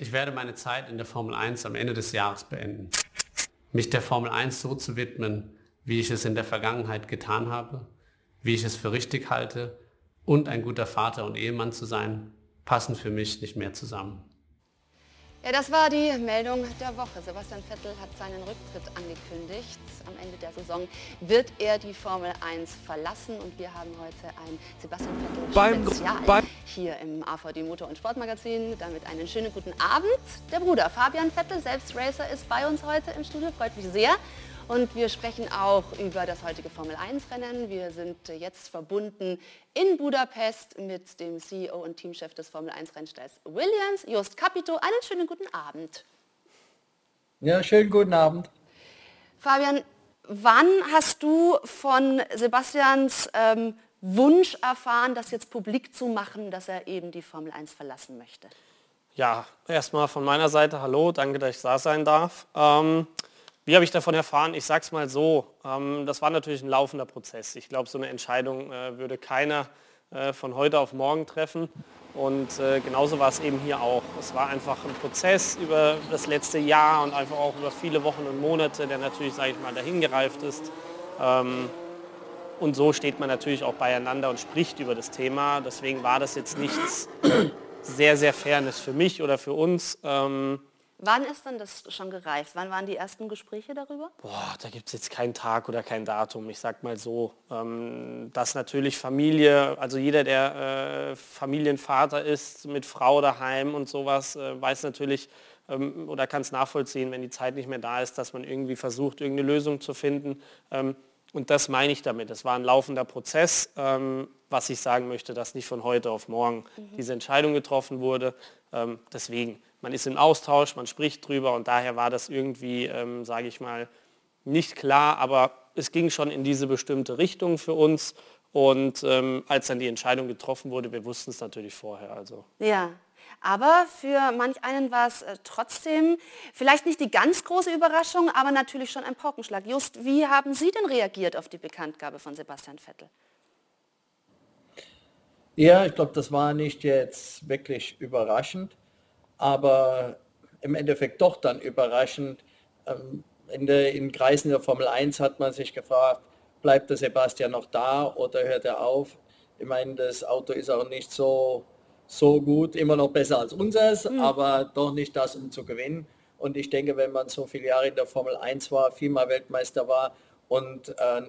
Ich werde meine Zeit in der Formel 1 am Ende des Jahres beenden. Mich der Formel 1 so zu widmen, wie ich es in der Vergangenheit getan habe, wie ich es für richtig halte und ein guter Vater und Ehemann zu sein, passen für mich nicht mehr zusammen. Ja, das war die Meldung der Woche. Sebastian Vettel hat seinen Rücktritt angekündigt. Am Ende der Saison wird er die Formel 1 verlassen und wir haben heute ein Sebastian Vettel beim, Spezial beim hier im AVD Motor- und Sportmagazin. Damit einen schönen guten Abend. Der Bruder Fabian Vettel, selbst Racer, ist bei uns heute im Studio. Freut mich sehr. Und wir sprechen auch über das heutige Formel-1-Rennen. Wir sind jetzt verbunden in Budapest mit dem CEO und Teamchef des Formel-1-Rennstalls Williams, Just Capito. Einen schönen guten Abend. Ja, schönen guten Abend. Fabian, wann hast du von Sebastians ähm, Wunsch erfahren, das jetzt publik zu machen, dass er eben die Formel 1 verlassen möchte? Ja, erstmal von meiner Seite hallo, danke, dass ich da sein darf. Ähm, wie habe ich davon erfahren? Ich sage es mal so, ähm, das war natürlich ein laufender Prozess. Ich glaube, so eine Entscheidung äh, würde keiner äh, von heute auf morgen treffen. Und äh, genauso war es eben hier auch. Es war einfach ein Prozess über das letzte Jahr und einfach auch über viele Wochen und Monate, der natürlich, sage ich mal, dahingereift ist. Ähm, und so steht man natürlich auch beieinander und spricht über das Thema. Deswegen war das jetzt nichts sehr, sehr Fairness für mich oder für uns. Ähm, Wann ist denn das schon gereift? Wann waren die ersten Gespräche darüber? Boah, da gibt es jetzt keinen Tag oder kein Datum. Ich sag mal so, ähm, dass natürlich Familie, also jeder, der äh, Familienvater ist mit Frau daheim und sowas, äh, weiß natürlich ähm, oder kann es nachvollziehen, wenn die Zeit nicht mehr da ist, dass man irgendwie versucht, irgendeine Lösung zu finden. Und das meine ich damit. Es war ein laufender Prozess, ähm, was ich sagen möchte, dass nicht von heute auf morgen mhm. diese Entscheidung getroffen wurde. Ähm, deswegen man ist im Austausch, man spricht drüber und daher war das irgendwie, ähm, sage ich mal, nicht klar, aber es ging schon in diese bestimmte Richtung für uns und ähm, als dann die Entscheidung getroffen wurde, wir wussten es natürlich vorher. Also. Ja, aber für manch einen war es äh, trotzdem vielleicht nicht die ganz große Überraschung, aber natürlich schon ein Paukenschlag. Just, wie haben Sie denn reagiert auf die Bekanntgabe von Sebastian Vettel? Ja, ich glaube, das war nicht jetzt wirklich überraschend aber im Endeffekt doch dann überraschend. Ähm, in, der, in Kreisen der Formel 1 hat man sich gefragt, bleibt der Sebastian noch da oder hört er auf? Ich meine, das Auto ist auch nicht so, so gut, immer noch besser als unseres, mhm. aber doch nicht das, um zu gewinnen. Und ich denke, wenn man so viele Jahre in der Formel 1 war, viermal Weltmeister war und äh,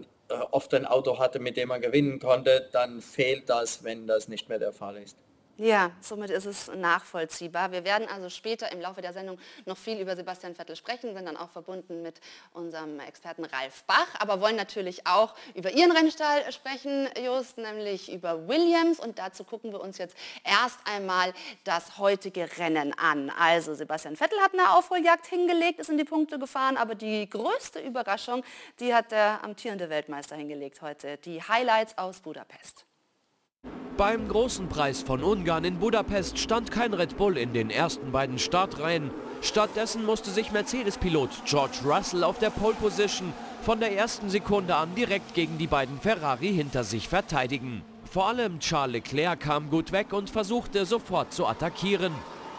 oft ein Auto hatte, mit dem man gewinnen konnte, dann fehlt das, wenn das nicht mehr der Fall ist. Ja, somit ist es nachvollziehbar. Wir werden also später im Laufe der Sendung noch viel über Sebastian Vettel sprechen, sind dann auch verbunden mit unserem Experten Ralf Bach, aber wollen natürlich auch über Ihren Rennstall sprechen, Just, nämlich über Williams. Und dazu gucken wir uns jetzt erst einmal das heutige Rennen an. Also Sebastian Vettel hat eine Aufholjagd hingelegt, ist in die Punkte gefahren, aber die größte Überraschung, die hat der amtierende Weltmeister hingelegt heute. Die Highlights aus Budapest. Beim großen Preis von Ungarn in Budapest stand kein Red Bull in den ersten beiden Startreihen. Stattdessen musste sich Mercedes-Pilot George Russell auf der Pole Position von der ersten Sekunde an direkt gegen die beiden Ferrari hinter sich verteidigen. Vor allem Charles Leclerc kam gut weg und versuchte sofort zu attackieren.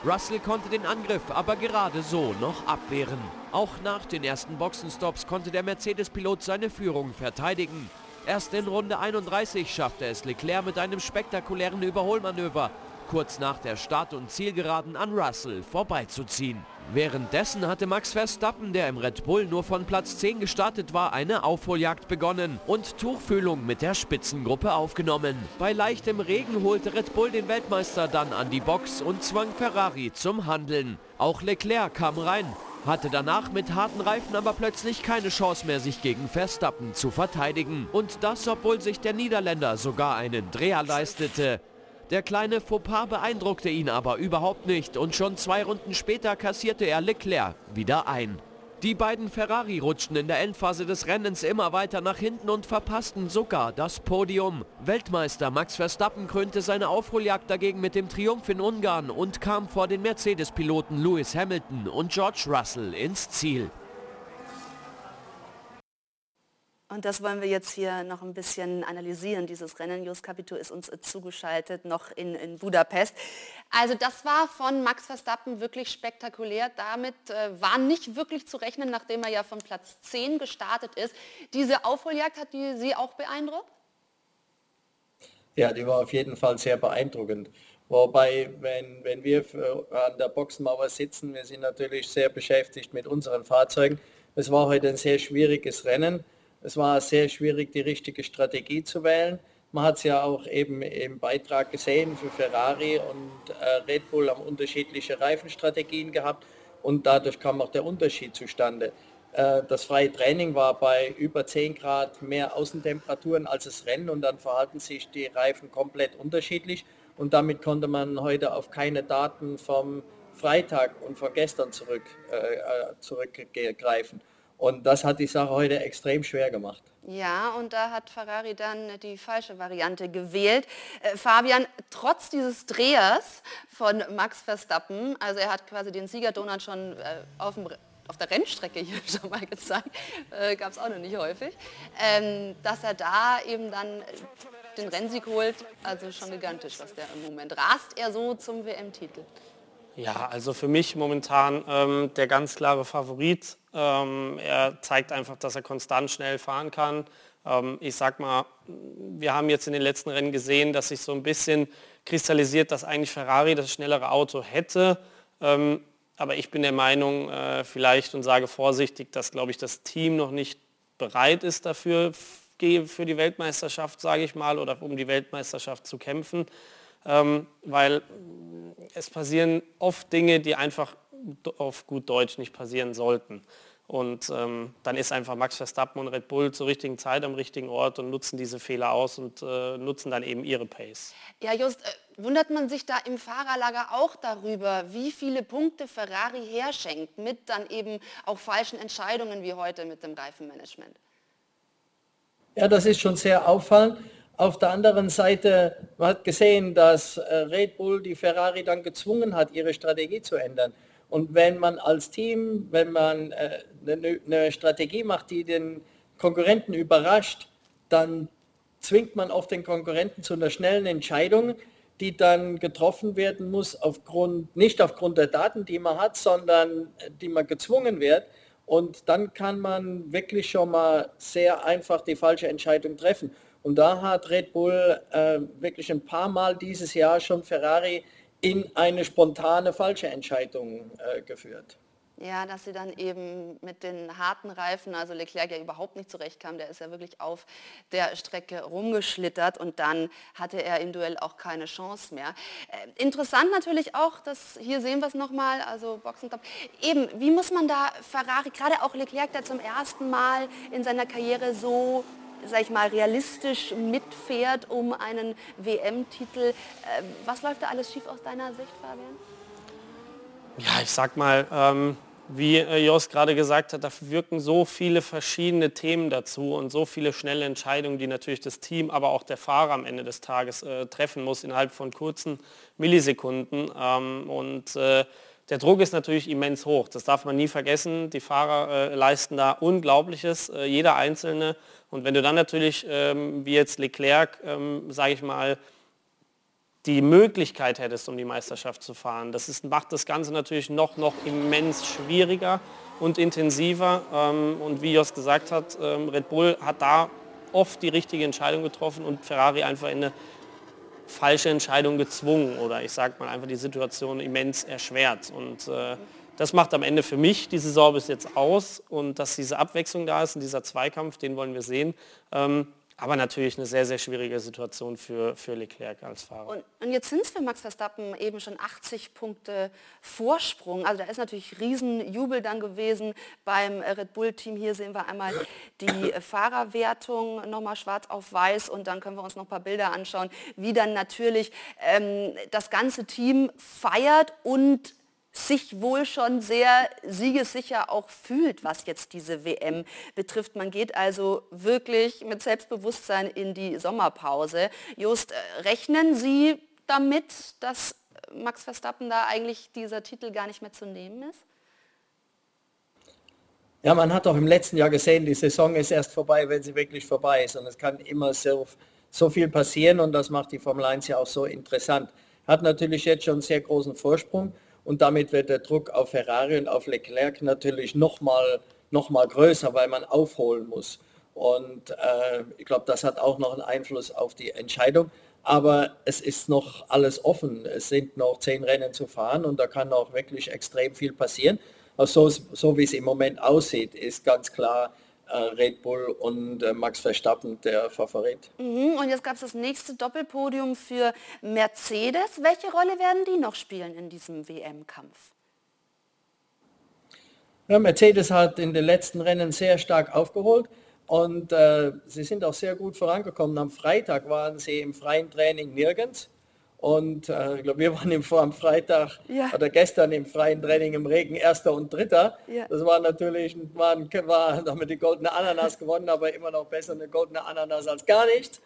Russell konnte den Angriff aber gerade so noch abwehren. Auch nach den ersten Boxenstops konnte der Mercedes-Pilot seine Führung verteidigen. Erst in Runde 31 schaffte es Leclerc mit einem spektakulären Überholmanöver kurz nach der Start- und Zielgeraden an Russell vorbeizuziehen. Währenddessen hatte Max Verstappen, der im Red Bull nur von Platz 10 gestartet war, eine Aufholjagd begonnen und Tuchfühlung mit der Spitzengruppe aufgenommen. Bei leichtem Regen holte Red Bull den Weltmeister dann an die Box und zwang Ferrari zum Handeln. Auch Leclerc kam rein, hatte danach mit harten Reifen aber plötzlich keine Chance mehr, sich gegen Verstappen zu verteidigen. Und das, obwohl sich der Niederländer sogar einen Dreher leistete. Der kleine Fauxpas beeindruckte ihn aber überhaupt nicht und schon zwei Runden später kassierte er Leclerc wieder ein. Die beiden Ferrari rutschten in der Endphase des Rennens immer weiter nach hinten und verpassten sogar das Podium. Weltmeister Max Verstappen krönte seine Aufholjagd dagegen mit dem Triumph in Ungarn und kam vor den Mercedes-Piloten Lewis Hamilton und George Russell ins Ziel. Und das wollen wir jetzt hier noch ein bisschen analysieren, dieses Rennen. Jos Capito ist uns zugeschaltet, noch in, in Budapest. Also das war von Max Verstappen wirklich spektakulär. Damit äh, war nicht wirklich zu rechnen, nachdem er ja von Platz 10 gestartet ist. Diese Aufholjagd hat die Sie auch beeindruckt? Ja, die war auf jeden Fall sehr beeindruckend. Wobei, wenn, wenn wir an der Boxenmauer sitzen, wir sind natürlich sehr beschäftigt mit unseren Fahrzeugen. Es war heute ein sehr schwieriges Rennen. Es war sehr schwierig, die richtige Strategie zu wählen. Man hat es ja auch eben im Beitrag gesehen, für Ferrari und äh, Red Bull haben unterschiedliche Reifenstrategien gehabt und dadurch kam auch der Unterschied zustande. Äh, das freie Training war bei über 10 Grad mehr Außentemperaturen als das Rennen und dann verhalten sich die Reifen komplett unterschiedlich und damit konnte man heute auf keine Daten vom Freitag und von gestern zurück, äh, äh zurückgreifen. Und das hat die Sache heute extrem schwer gemacht. Ja, und da hat Ferrari dann die falsche Variante gewählt. Äh, Fabian, trotz dieses Drehers von Max Verstappen, also er hat quasi den Siegerdonut schon äh, auf, dem, auf, der Rennstrecke hier schon mal gezeigt, äh, gab es auch noch nicht häufig, ähm, dass er da eben dann den Rennsieg holt, also schon gigantisch, was der im Moment rast er so zum WM-Titel. Ja, also für mich momentan ähm, der ganz klare Favorit. Ähm, er zeigt einfach, dass er konstant schnell fahren kann. Ähm, ich sag mal, wir haben jetzt in den letzten Rennen gesehen, dass sich so ein bisschen kristallisiert, dass eigentlich Ferrari das schnellere Auto hätte. Ähm, aber ich bin der Meinung, äh, vielleicht und sage vorsichtig, dass, glaube ich, das Team noch nicht bereit ist dafür, für die Weltmeisterschaft, sage ich mal, oder um die Weltmeisterschaft zu kämpfen. Ähm, weil es passieren oft Dinge, die einfach auf gut Deutsch nicht passieren sollten. Und ähm, dann ist einfach Max Verstappen und Red Bull zur richtigen Zeit am richtigen Ort und nutzen diese Fehler aus und äh, nutzen dann eben ihre Pace. Ja, Just, äh, wundert man sich da im Fahrerlager auch darüber, wie viele Punkte Ferrari herschenkt mit dann eben auch falschen Entscheidungen wie heute mit dem Reifenmanagement? Ja, das ist schon sehr auffallend. Auf der anderen Seite, man hat gesehen, dass äh, Red Bull die Ferrari dann gezwungen hat, ihre Strategie zu ändern. Und wenn man als Team, wenn man eine, äh, eine Strategie macht, die den Konkurrenten überrascht, dann zwingt man oft den Konkurrenten zu einer schnellen Entscheidung, die dann getroffen werden muss, aufgrund, nicht aufgrund der Daten, die man hat, sondern äh, die man gezwungen wird. Und dann kann man wirklich schon mal sehr einfach die falsche Entscheidung treffen. Und da hat Red Bull äh, wirklich ein paar Mal dieses Jahr schon Ferrari in eine spontane falsche Entscheidung äh, geführt. Ja, dass sie dann eben mit den harten Reifen, also Leclerc ja überhaupt nicht zurechtkam, der ist ja wirklich auf der Strecke rumgeschlittert und dann hatte er im Duell auch keine Chance mehr. Äh, interessant natürlich auch, dass hier sehen wir es nochmal, also Boxentop. Eben, wie muss man da Ferrari, gerade auch Leclerc, der zum ersten Mal in seiner Karriere so sag ich mal, realistisch mitfährt um einen WM-Titel. Äh, was läuft da alles schief aus deiner Sicht, Fabian? Ja, ich sag mal, ähm, wie äh, Jos gerade gesagt hat, da wirken so viele verschiedene Themen dazu und so viele schnelle Entscheidungen, die natürlich das Team, aber auch der Fahrer am Ende des Tages äh, treffen muss innerhalb von kurzen Millisekunden. Ähm, und äh, der Druck ist natürlich immens hoch. Das darf man nie vergessen. Die Fahrer äh, leisten da Unglaubliches, äh, jeder Einzelne. Und wenn du dann natürlich, ähm, wie jetzt Leclerc, ähm, sage ich mal, die Möglichkeit hättest, um die Meisterschaft zu fahren, das ist, macht das Ganze natürlich noch, noch immens schwieriger und intensiver. Ähm, und wie Jos gesagt hat, ähm, Red Bull hat da oft die richtige Entscheidung getroffen und Ferrari einfach in eine falsche Entscheidung gezwungen oder ich sage mal einfach die Situation immens erschwert. Und äh, das macht am Ende für mich die Saison bis jetzt aus und dass diese Abwechslung da ist und dieser Zweikampf, den wollen wir sehen. Ähm, aber natürlich eine sehr, sehr schwierige Situation für, für Leclerc als Fahrer. Und, und jetzt sind es für Max Verstappen eben schon 80 Punkte Vorsprung. Also da ist natürlich Riesenjubel dann gewesen beim Red Bull-Team. Hier sehen wir einmal die Fahrerwertung nochmal schwarz auf weiß und dann können wir uns noch ein paar Bilder anschauen, wie dann natürlich ähm, das ganze Team feiert und sich wohl schon sehr siegessicher auch fühlt, was jetzt diese WM betrifft. Man geht also wirklich mit Selbstbewusstsein in die Sommerpause. Just, äh, rechnen Sie damit, dass Max Verstappen da eigentlich dieser Titel gar nicht mehr zu nehmen ist? Ja, man hat auch im letzten Jahr gesehen, die Saison ist erst vorbei, wenn sie wirklich vorbei ist. Und es kann immer so, so viel passieren und das macht die Formel 1 ja auch so interessant. Hat natürlich jetzt schon einen sehr großen Vorsprung und damit wird der Druck auf Ferrari und auf Leclerc natürlich nochmal noch mal größer, weil man aufholen muss. Und äh, ich glaube, das hat auch noch einen Einfluss auf die Entscheidung. Aber es ist noch alles offen. Es sind noch zehn Rennen zu fahren und da kann auch wirklich extrem viel passieren. Also so, so wie es im Moment aussieht, ist ganz klar Red Bull und äh, Max Verstappen der Favorit. Mhm. Und jetzt gab es das nächste Doppelpodium für Mercedes. Welche Rolle werden die noch spielen in diesem WM-Kampf? Ja, Mercedes hat in den letzten Rennen sehr stark aufgeholt. Und äh, sie sind auch sehr gut vorangekommen. Am Freitag waren sie im freien Training nirgends. Und äh, ich glaube, wir waren im, am Freitag ja. oder gestern im freien Training im Regen Erster und Dritter. Ja. Das war natürlich, war, war, haben wir die goldene Ananas gewonnen, aber immer noch besser eine goldene Ananas als gar nichts.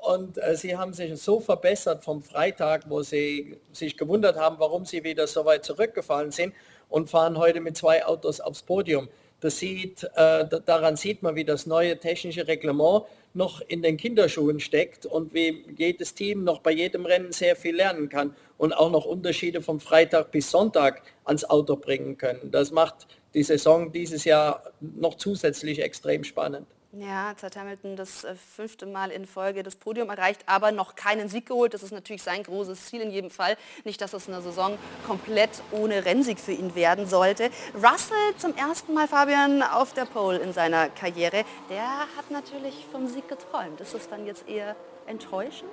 Und äh, sie haben sich so verbessert vom Freitag, wo sie sich gewundert haben, warum sie wieder so weit zurückgefallen sind und fahren heute mit zwei Autos aufs Podium. Das sieht, äh, daran sieht man, wie das neue technische Reglement noch in den Kinderschuhen steckt und wie jedes Team noch bei jedem Rennen sehr viel lernen kann und auch noch Unterschiede vom Freitag bis Sonntag ans Auto bringen können. Das macht die Saison dieses Jahr noch zusätzlich extrem spannend. Ja, jetzt hat Hamilton das äh, fünfte Mal in Folge das Podium erreicht, aber noch keinen Sieg geholt. Das ist natürlich sein großes Ziel in jedem Fall. Nicht, dass es eine Saison komplett ohne Rennsieg für ihn werden sollte. Russell zum ersten Mal, Fabian, auf der Pole in seiner Karriere. Der hat natürlich vom Sieg geträumt. Ist es dann jetzt eher enttäuschend?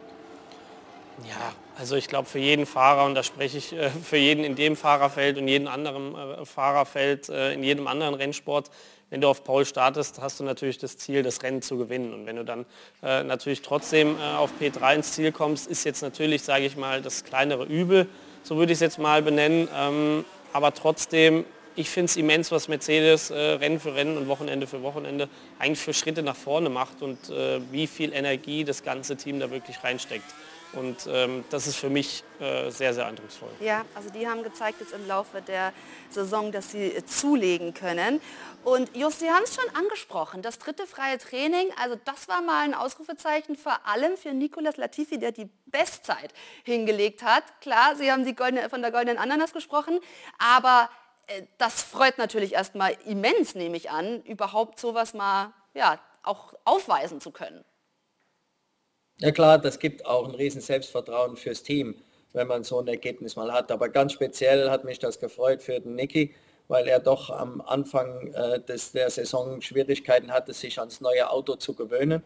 Ja, also ich glaube für jeden Fahrer, und da spreche ich äh, für jeden in dem Fahrerfeld und jeden anderen äh, Fahrerfeld, in jedem anderen Rennsport, wenn du auf Paul startest, hast du natürlich das Ziel, das Rennen zu gewinnen. Und wenn du dann äh, natürlich trotzdem äh, auf P3 ins Ziel kommst, ist jetzt natürlich, sage ich mal, das kleinere Übel, so würde ich es jetzt mal benennen. Ähm, aber trotzdem, ich finde es immens, was Mercedes äh, Rennen für Rennen und Wochenende für Wochenende eigentlich für Schritte nach vorne macht und äh, wie viel Energie das ganze Team da wirklich reinsteckt. Und ähm, das ist für mich äh, sehr, sehr eindrucksvoll. Ja, also die haben gezeigt jetzt im Laufe der Saison, dass sie äh, zulegen können. Und Just, Sie haben es schon angesprochen, das dritte freie Training, also das war mal ein Ausrufezeichen vor allem für Nicolas Latifi, der die Bestzeit hingelegt hat. Klar, Sie haben die goldene, von der goldenen Ananas gesprochen, aber äh, das freut natürlich erstmal immens, nehme ich an, überhaupt sowas mal ja, auch aufweisen zu können. Ja klar, das gibt auch ein riesen Selbstvertrauen fürs Team, wenn man so ein Ergebnis mal hat. Aber ganz speziell hat mich das gefreut für den Niki, weil er doch am Anfang äh, des, der Saison Schwierigkeiten hatte, sich ans neue Auto zu gewöhnen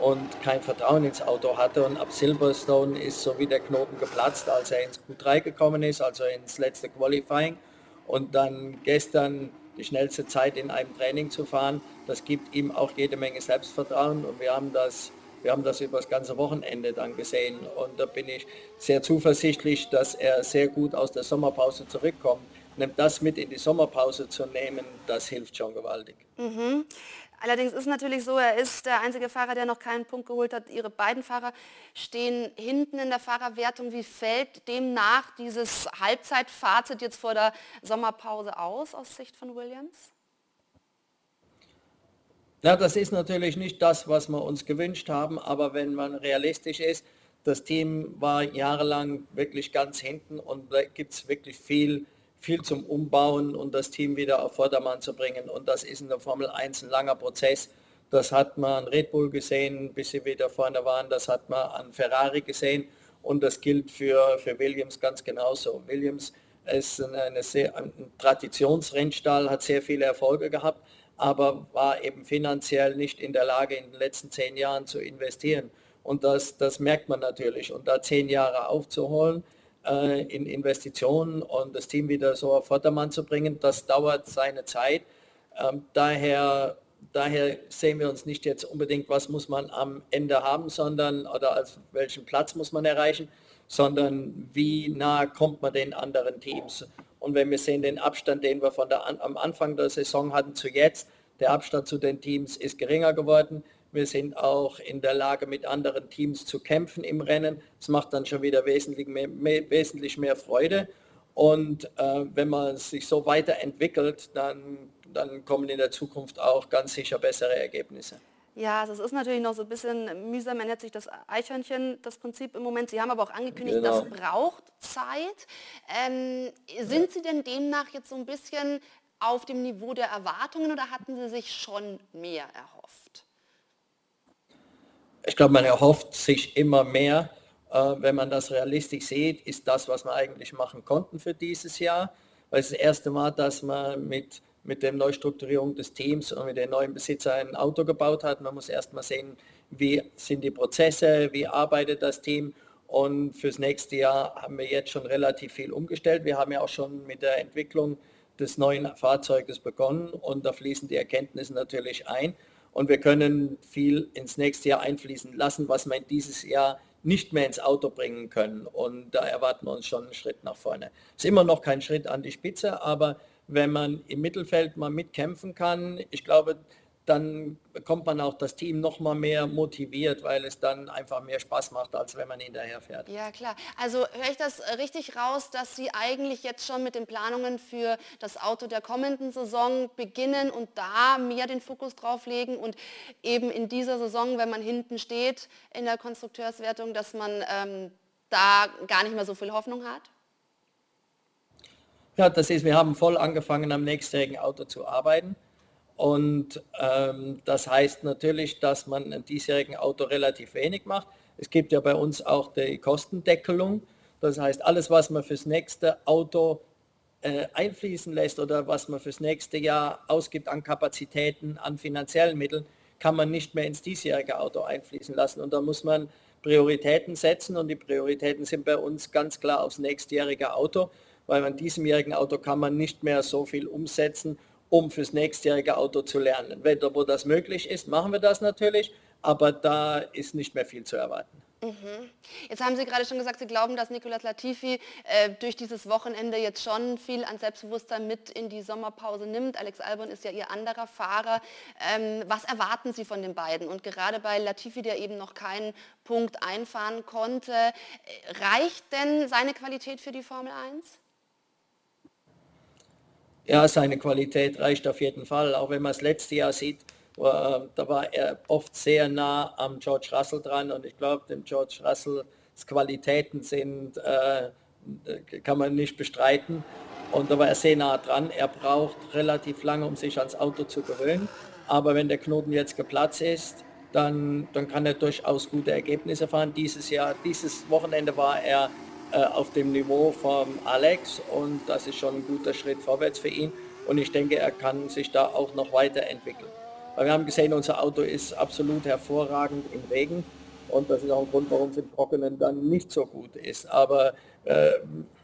und kein Vertrauen ins Auto hatte. Und ab Silverstone ist so wie der Knoten geplatzt, als er ins Q3 gekommen ist, also ins letzte Qualifying. Und dann gestern die schnellste Zeit in einem Training zu fahren, das gibt ihm auch jede Menge Selbstvertrauen. Und wir haben das wir haben das über das ganze Wochenende dann gesehen und da bin ich sehr zuversichtlich, dass er sehr gut aus der Sommerpause zurückkommt. Nimmt das mit in die Sommerpause zu nehmen, das hilft schon gewaltig. Mhm. Allerdings ist natürlich so, er ist der einzige Fahrer, der noch keinen Punkt geholt hat. Ihre beiden Fahrer stehen hinten in der Fahrerwertung. Wie fällt demnach dieses Halbzeitfazit jetzt vor der Sommerpause aus, aus Sicht von Williams? Ja, das ist natürlich nicht das, was wir uns gewünscht haben, aber wenn man realistisch ist, das Team war jahrelang wirklich ganz hinten und da gibt es wirklich viel, viel zum Umbauen und das Team wieder auf Vordermann zu bringen. Und das ist in der Formel 1 ein langer Prozess. Das hat man an Red Bull gesehen, bis sie wieder vorne waren. Das hat man an Ferrari gesehen und das gilt für, für Williams ganz genauso. Williams ist eine sehr, ein Traditionsrennstall, hat sehr viele Erfolge gehabt aber war eben finanziell nicht in der Lage, in den letzten zehn Jahren zu investieren. Und das, das merkt man natürlich. Und da zehn Jahre aufzuholen äh, in Investitionen und das Team wieder so auf Vordermann zu bringen, das dauert seine Zeit. Ähm, daher, daher sehen wir uns nicht jetzt unbedingt, was muss man am Ende haben, sondern oder als welchen Platz muss man erreichen, sondern wie nah kommt man den anderen Teams. Und wenn wir sehen den Abstand, den wir von der, am Anfang der Saison hatten zu jetzt, der Abstand zu den Teams ist geringer geworden. Wir sind auch in der Lage, mit anderen Teams zu kämpfen im Rennen. Das macht dann schon wieder wesentlich mehr, mehr wesentlich mehr Freude. Und äh, wenn man sich so weiterentwickelt, dann dann kommen in der Zukunft auch ganz sicher bessere Ergebnisse. Ja, also es ist natürlich noch so ein bisschen mühsam, man nennt sich das Eichhörnchen, das Prinzip im Moment. Sie haben aber auch angekündigt, genau. das braucht Zeit. Ähm, sind Sie denn demnach jetzt so ein bisschen auf dem Niveau der Erwartungen oder hatten Sie sich schon mehr erhofft? Ich glaube, man erhofft sich immer mehr. Äh, wenn man das realistisch sieht, ist das, was wir eigentlich machen konnten für dieses Jahr. Weil es das erste Mal, dass man mit mit der Neustrukturierung des Teams und mit den neuen Besitzer ein Auto gebaut hat. Man muss erst mal sehen, wie sind die Prozesse, wie arbeitet das Team. Und fürs nächste Jahr haben wir jetzt schon relativ viel umgestellt. Wir haben ja auch schon mit der Entwicklung des neuen Fahrzeuges begonnen und da fließen die Erkenntnisse natürlich ein. Und wir können viel ins nächste Jahr einfließen lassen, was wir in dieses Jahr nicht mehr ins Auto bringen können. Und da erwarten wir uns schon einen Schritt nach vorne. Es ist immer noch kein Schritt an die Spitze, aber wenn man im Mittelfeld mal mitkämpfen kann, ich glaube, dann bekommt man auch das Team noch mal mehr motiviert, weil es dann einfach mehr Spaß macht, als wenn man hinterher fährt. Ja klar. Also höre ich das richtig raus, dass Sie eigentlich jetzt schon mit den Planungen für das Auto der kommenden Saison beginnen und da mehr den Fokus drauf legen und eben in dieser Saison, wenn man hinten steht in der Konstrukteurswertung, dass man ähm, da gar nicht mehr so viel Hoffnung hat? Ja, das ist, wir haben voll angefangen am nächstjährigen Auto zu arbeiten. Und ähm, das heißt natürlich, dass man ein diesjährigen Auto relativ wenig macht. Es gibt ja bei uns auch die Kostendeckelung. Das heißt, alles, was man fürs nächste Auto äh, einfließen lässt oder was man fürs nächste Jahr ausgibt an Kapazitäten, an finanziellen Mitteln, kann man nicht mehr ins diesjährige Auto einfließen lassen. Und da muss man Prioritäten setzen und die Prioritäten sind bei uns ganz klar aufs nächstjährige Auto weil an diesemjährigen Auto kann man nicht mehr so viel umsetzen, um fürs nächstjährige Auto zu lernen. Wenn wo das möglich ist, machen wir das natürlich, aber da ist nicht mehr viel zu erwarten. Mhm. Jetzt haben Sie gerade schon gesagt, Sie glauben, dass Nicolas Latifi äh, durch dieses Wochenende jetzt schon viel an Selbstbewusstsein mit in die Sommerpause nimmt. Alex Albon ist ja Ihr anderer Fahrer. Ähm, was erwarten Sie von den beiden? Und gerade bei Latifi, der eben noch keinen Punkt einfahren konnte, äh, reicht denn seine Qualität für die Formel 1? Ja, seine Qualität reicht auf jeden Fall. Auch wenn man das letzte Jahr sieht, äh, da war er oft sehr nah am George Russell dran und ich glaube, dem George Russells Qualitäten sind, äh, kann man nicht bestreiten. Und da war er sehr nah dran. Er braucht relativ lange, um sich ans Auto zu gewöhnen. Aber wenn der Knoten jetzt geplatzt ist, dann, dann kann er durchaus gute Ergebnisse fahren. Dieses Jahr, dieses Wochenende war er auf dem Niveau von Alex und das ist schon ein guter Schritt vorwärts für ihn und ich denke, er kann sich da auch noch weiterentwickeln. Weil wir haben gesehen, unser Auto ist absolut hervorragend im Regen und das ist auch ein Grund, warum es im Trockenen dann nicht so gut ist. Aber äh,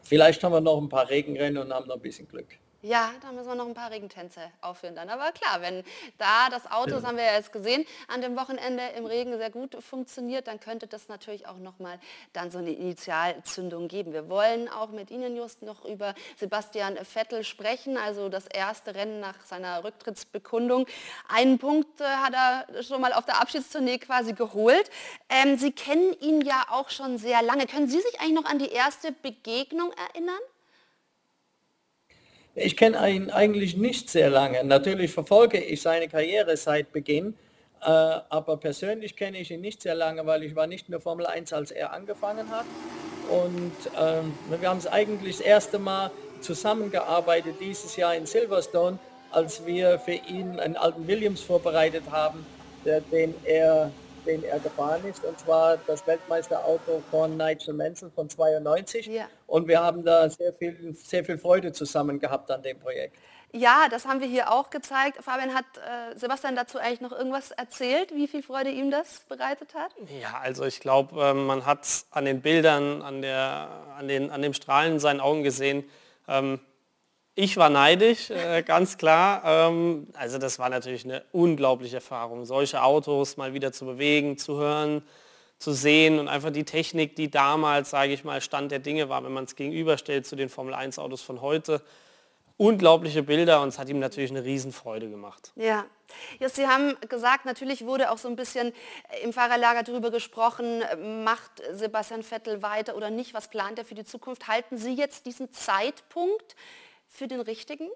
vielleicht haben wir noch ein paar Regenrennen und haben noch ein bisschen Glück. Ja, da müssen wir noch ein paar Regentänze aufführen dann. Aber klar, wenn da das Auto, das haben wir ja jetzt gesehen, an dem Wochenende im Regen sehr gut funktioniert, dann könnte das natürlich auch nochmal dann so eine Initialzündung geben. Wir wollen auch mit Ihnen just noch über Sebastian Vettel sprechen, also das erste Rennen nach seiner Rücktrittsbekundung. Einen Punkt äh, hat er schon mal auf der Abschiedstournee quasi geholt. Ähm, Sie kennen ihn ja auch schon sehr lange. Können Sie sich eigentlich noch an die erste Begegnung erinnern? Ich kenne ihn eigentlich nicht sehr lange. Natürlich verfolge ich seine Karriere seit Beginn, äh, aber persönlich kenne ich ihn nicht sehr lange, weil ich war nicht mehr Formel 1, als er angefangen hat. Und ähm, wir haben es eigentlich das erste Mal zusammengearbeitet dieses Jahr in Silverstone, als wir für ihn einen alten Williams vorbereitet haben, der, den er den er gefahren ist, und zwar das Weltmeisterauto von Nigel Mansell von 92. Ja. Und wir haben da sehr viel, sehr viel Freude zusammen gehabt an dem Projekt. Ja, das haben wir hier auch gezeigt. Fabian hat äh, Sebastian dazu eigentlich noch irgendwas erzählt, wie viel Freude ihm das bereitet hat? Ja, also ich glaube, äh, man hat an den Bildern, an, der, an, den, an dem Strahlen in seinen Augen gesehen, ähm, ich war neidisch, äh, ganz klar. Ähm, also das war natürlich eine unglaubliche Erfahrung, solche Autos mal wieder zu bewegen, zu hören, zu sehen und einfach die Technik, die damals, sage ich mal, Stand der Dinge war, wenn man es gegenüberstellt zu den Formel 1 Autos von heute. Unglaubliche Bilder und es hat ihm natürlich eine Riesenfreude gemacht. Ja, Just, Sie haben gesagt, natürlich wurde auch so ein bisschen im Fahrerlager darüber gesprochen, macht Sebastian Vettel weiter oder nicht, was plant er für die Zukunft? Halten Sie jetzt diesen Zeitpunkt für den richtigen?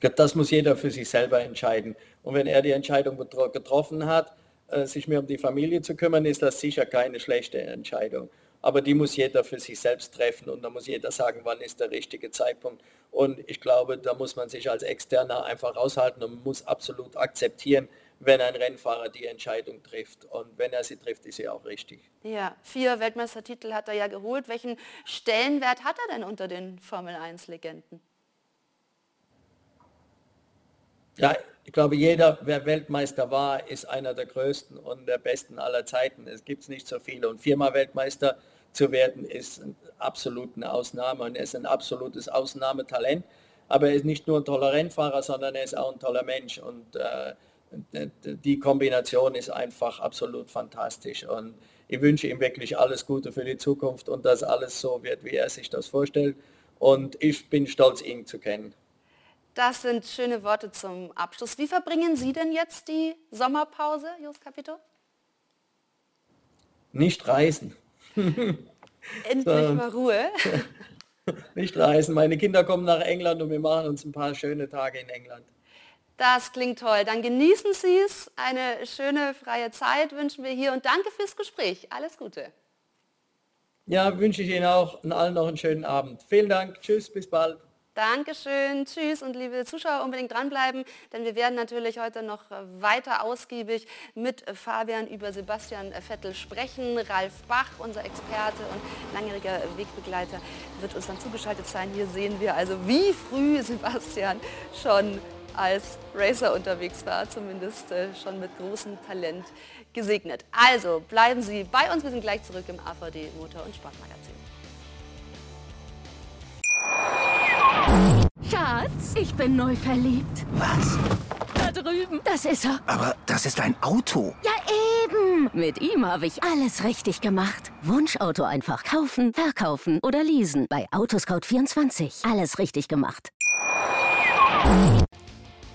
Das muss jeder für sich selber entscheiden. Und wenn er die Entscheidung getroffen hat, äh, sich mehr um die Familie zu kümmern, ist das sicher keine schlechte Entscheidung. Aber die muss jeder für sich selbst treffen und da muss jeder sagen, wann ist der richtige Zeitpunkt. Und ich glaube, da muss man sich als Externer einfach raushalten und muss absolut akzeptieren, wenn ein Rennfahrer die Entscheidung trifft. Und wenn er sie trifft, ist sie auch richtig. Ja, vier Weltmeistertitel hat er ja geholt. Welchen Stellenwert hat er denn unter den Formel-1-Legenden? Ja, ich glaube, jeder, wer Weltmeister war, ist einer der größten und der besten aller Zeiten. Es gibt nicht so viele. Und viermal Weltmeister zu werden, ist absolut eine Ausnahme und er ist ein absolutes Ausnahmetalent. Aber er ist nicht nur ein toller Rennfahrer, sondern er ist auch ein toller Mensch. Und äh, die Kombination ist einfach absolut fantastisch. Und ich wünsche ihm wirklich alles Gute für die Zukunft und dass alles so wird, wie er sich das vorstellt. Und ich bin stolz, ihn zu kennen. Das sind schöne Worte zum Abschluss. Wie verbringen Sie denn jetzt die Sommerpause, Jos Capito? Nicht reisen. Endlich mal Ruhe. Nicht reisen. Meine Kinder kommen nach England und wir machen uns ein paar schöne Tage in England. Das klingt toll. Dann genießen Sie es. Eine schöne freie Zeit wünschen wir hier und danke fürs Gespräch. Alles Gute. Ja, wünsche ich Ihnen auch und allen noch einen schönen Abend. Vielen Dank. Tschüss, bis bald. Dankeschön, tschüss und liebe Zuschauer unbedingt dranbleiben, denn wir werden natürlich heute noch weiter ausgiebig mit Fabian über Sebastian Vettel sprechen. Ralf Bach, unser Experte und langjähriger Wegbegleiter, wird uns dann zugeschaltet sein. Hier sehen wir also, wie früh Sebastian schon als Racer unterwegs war, zumindest äh, schon mit großem Talent gesegnet. Also bleiben Sie bei uns, wir sind gleich zurück im AVD Motor- und Sportmagazin. Schatz, ich bin neu verliebt. Was? Da drüben. Das ist er. Aber das ist ein Auto. Ja, eben. Mit ihm habe ich alles richtig gemacht. Wunschauto einfach kaufen, verkaufen oder leasen. Bei Autoscout24. Alles richtig gemacht.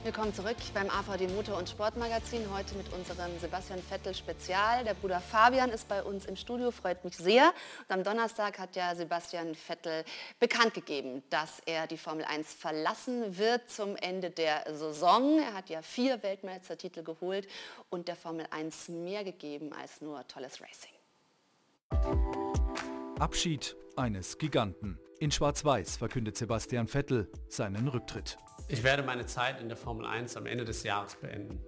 Willkommen zurück beim AVD Motor- und Sportmagazin. Heute mit unserem Sebastian Vettel Spezial. Der Bruder Fabian ist bei uns im Studio, freut mich sehr. Und am Donnerstag hat ja Sebastian Vettel bekannt gegeben, dass er die Formel 1 verlassen wird zum Ende der Saison. Er hat ja vier Weltmeistertitel geholt und der Formel 1 mehr gegeben als nur tolles Racing. Abschied eines Giganten. In Schwarz-Weiß verkündet Sebastian Vettel seinen Rücktritt. Ich werde meine Zeit in der Formel 1 am Ende des Jahres beenden.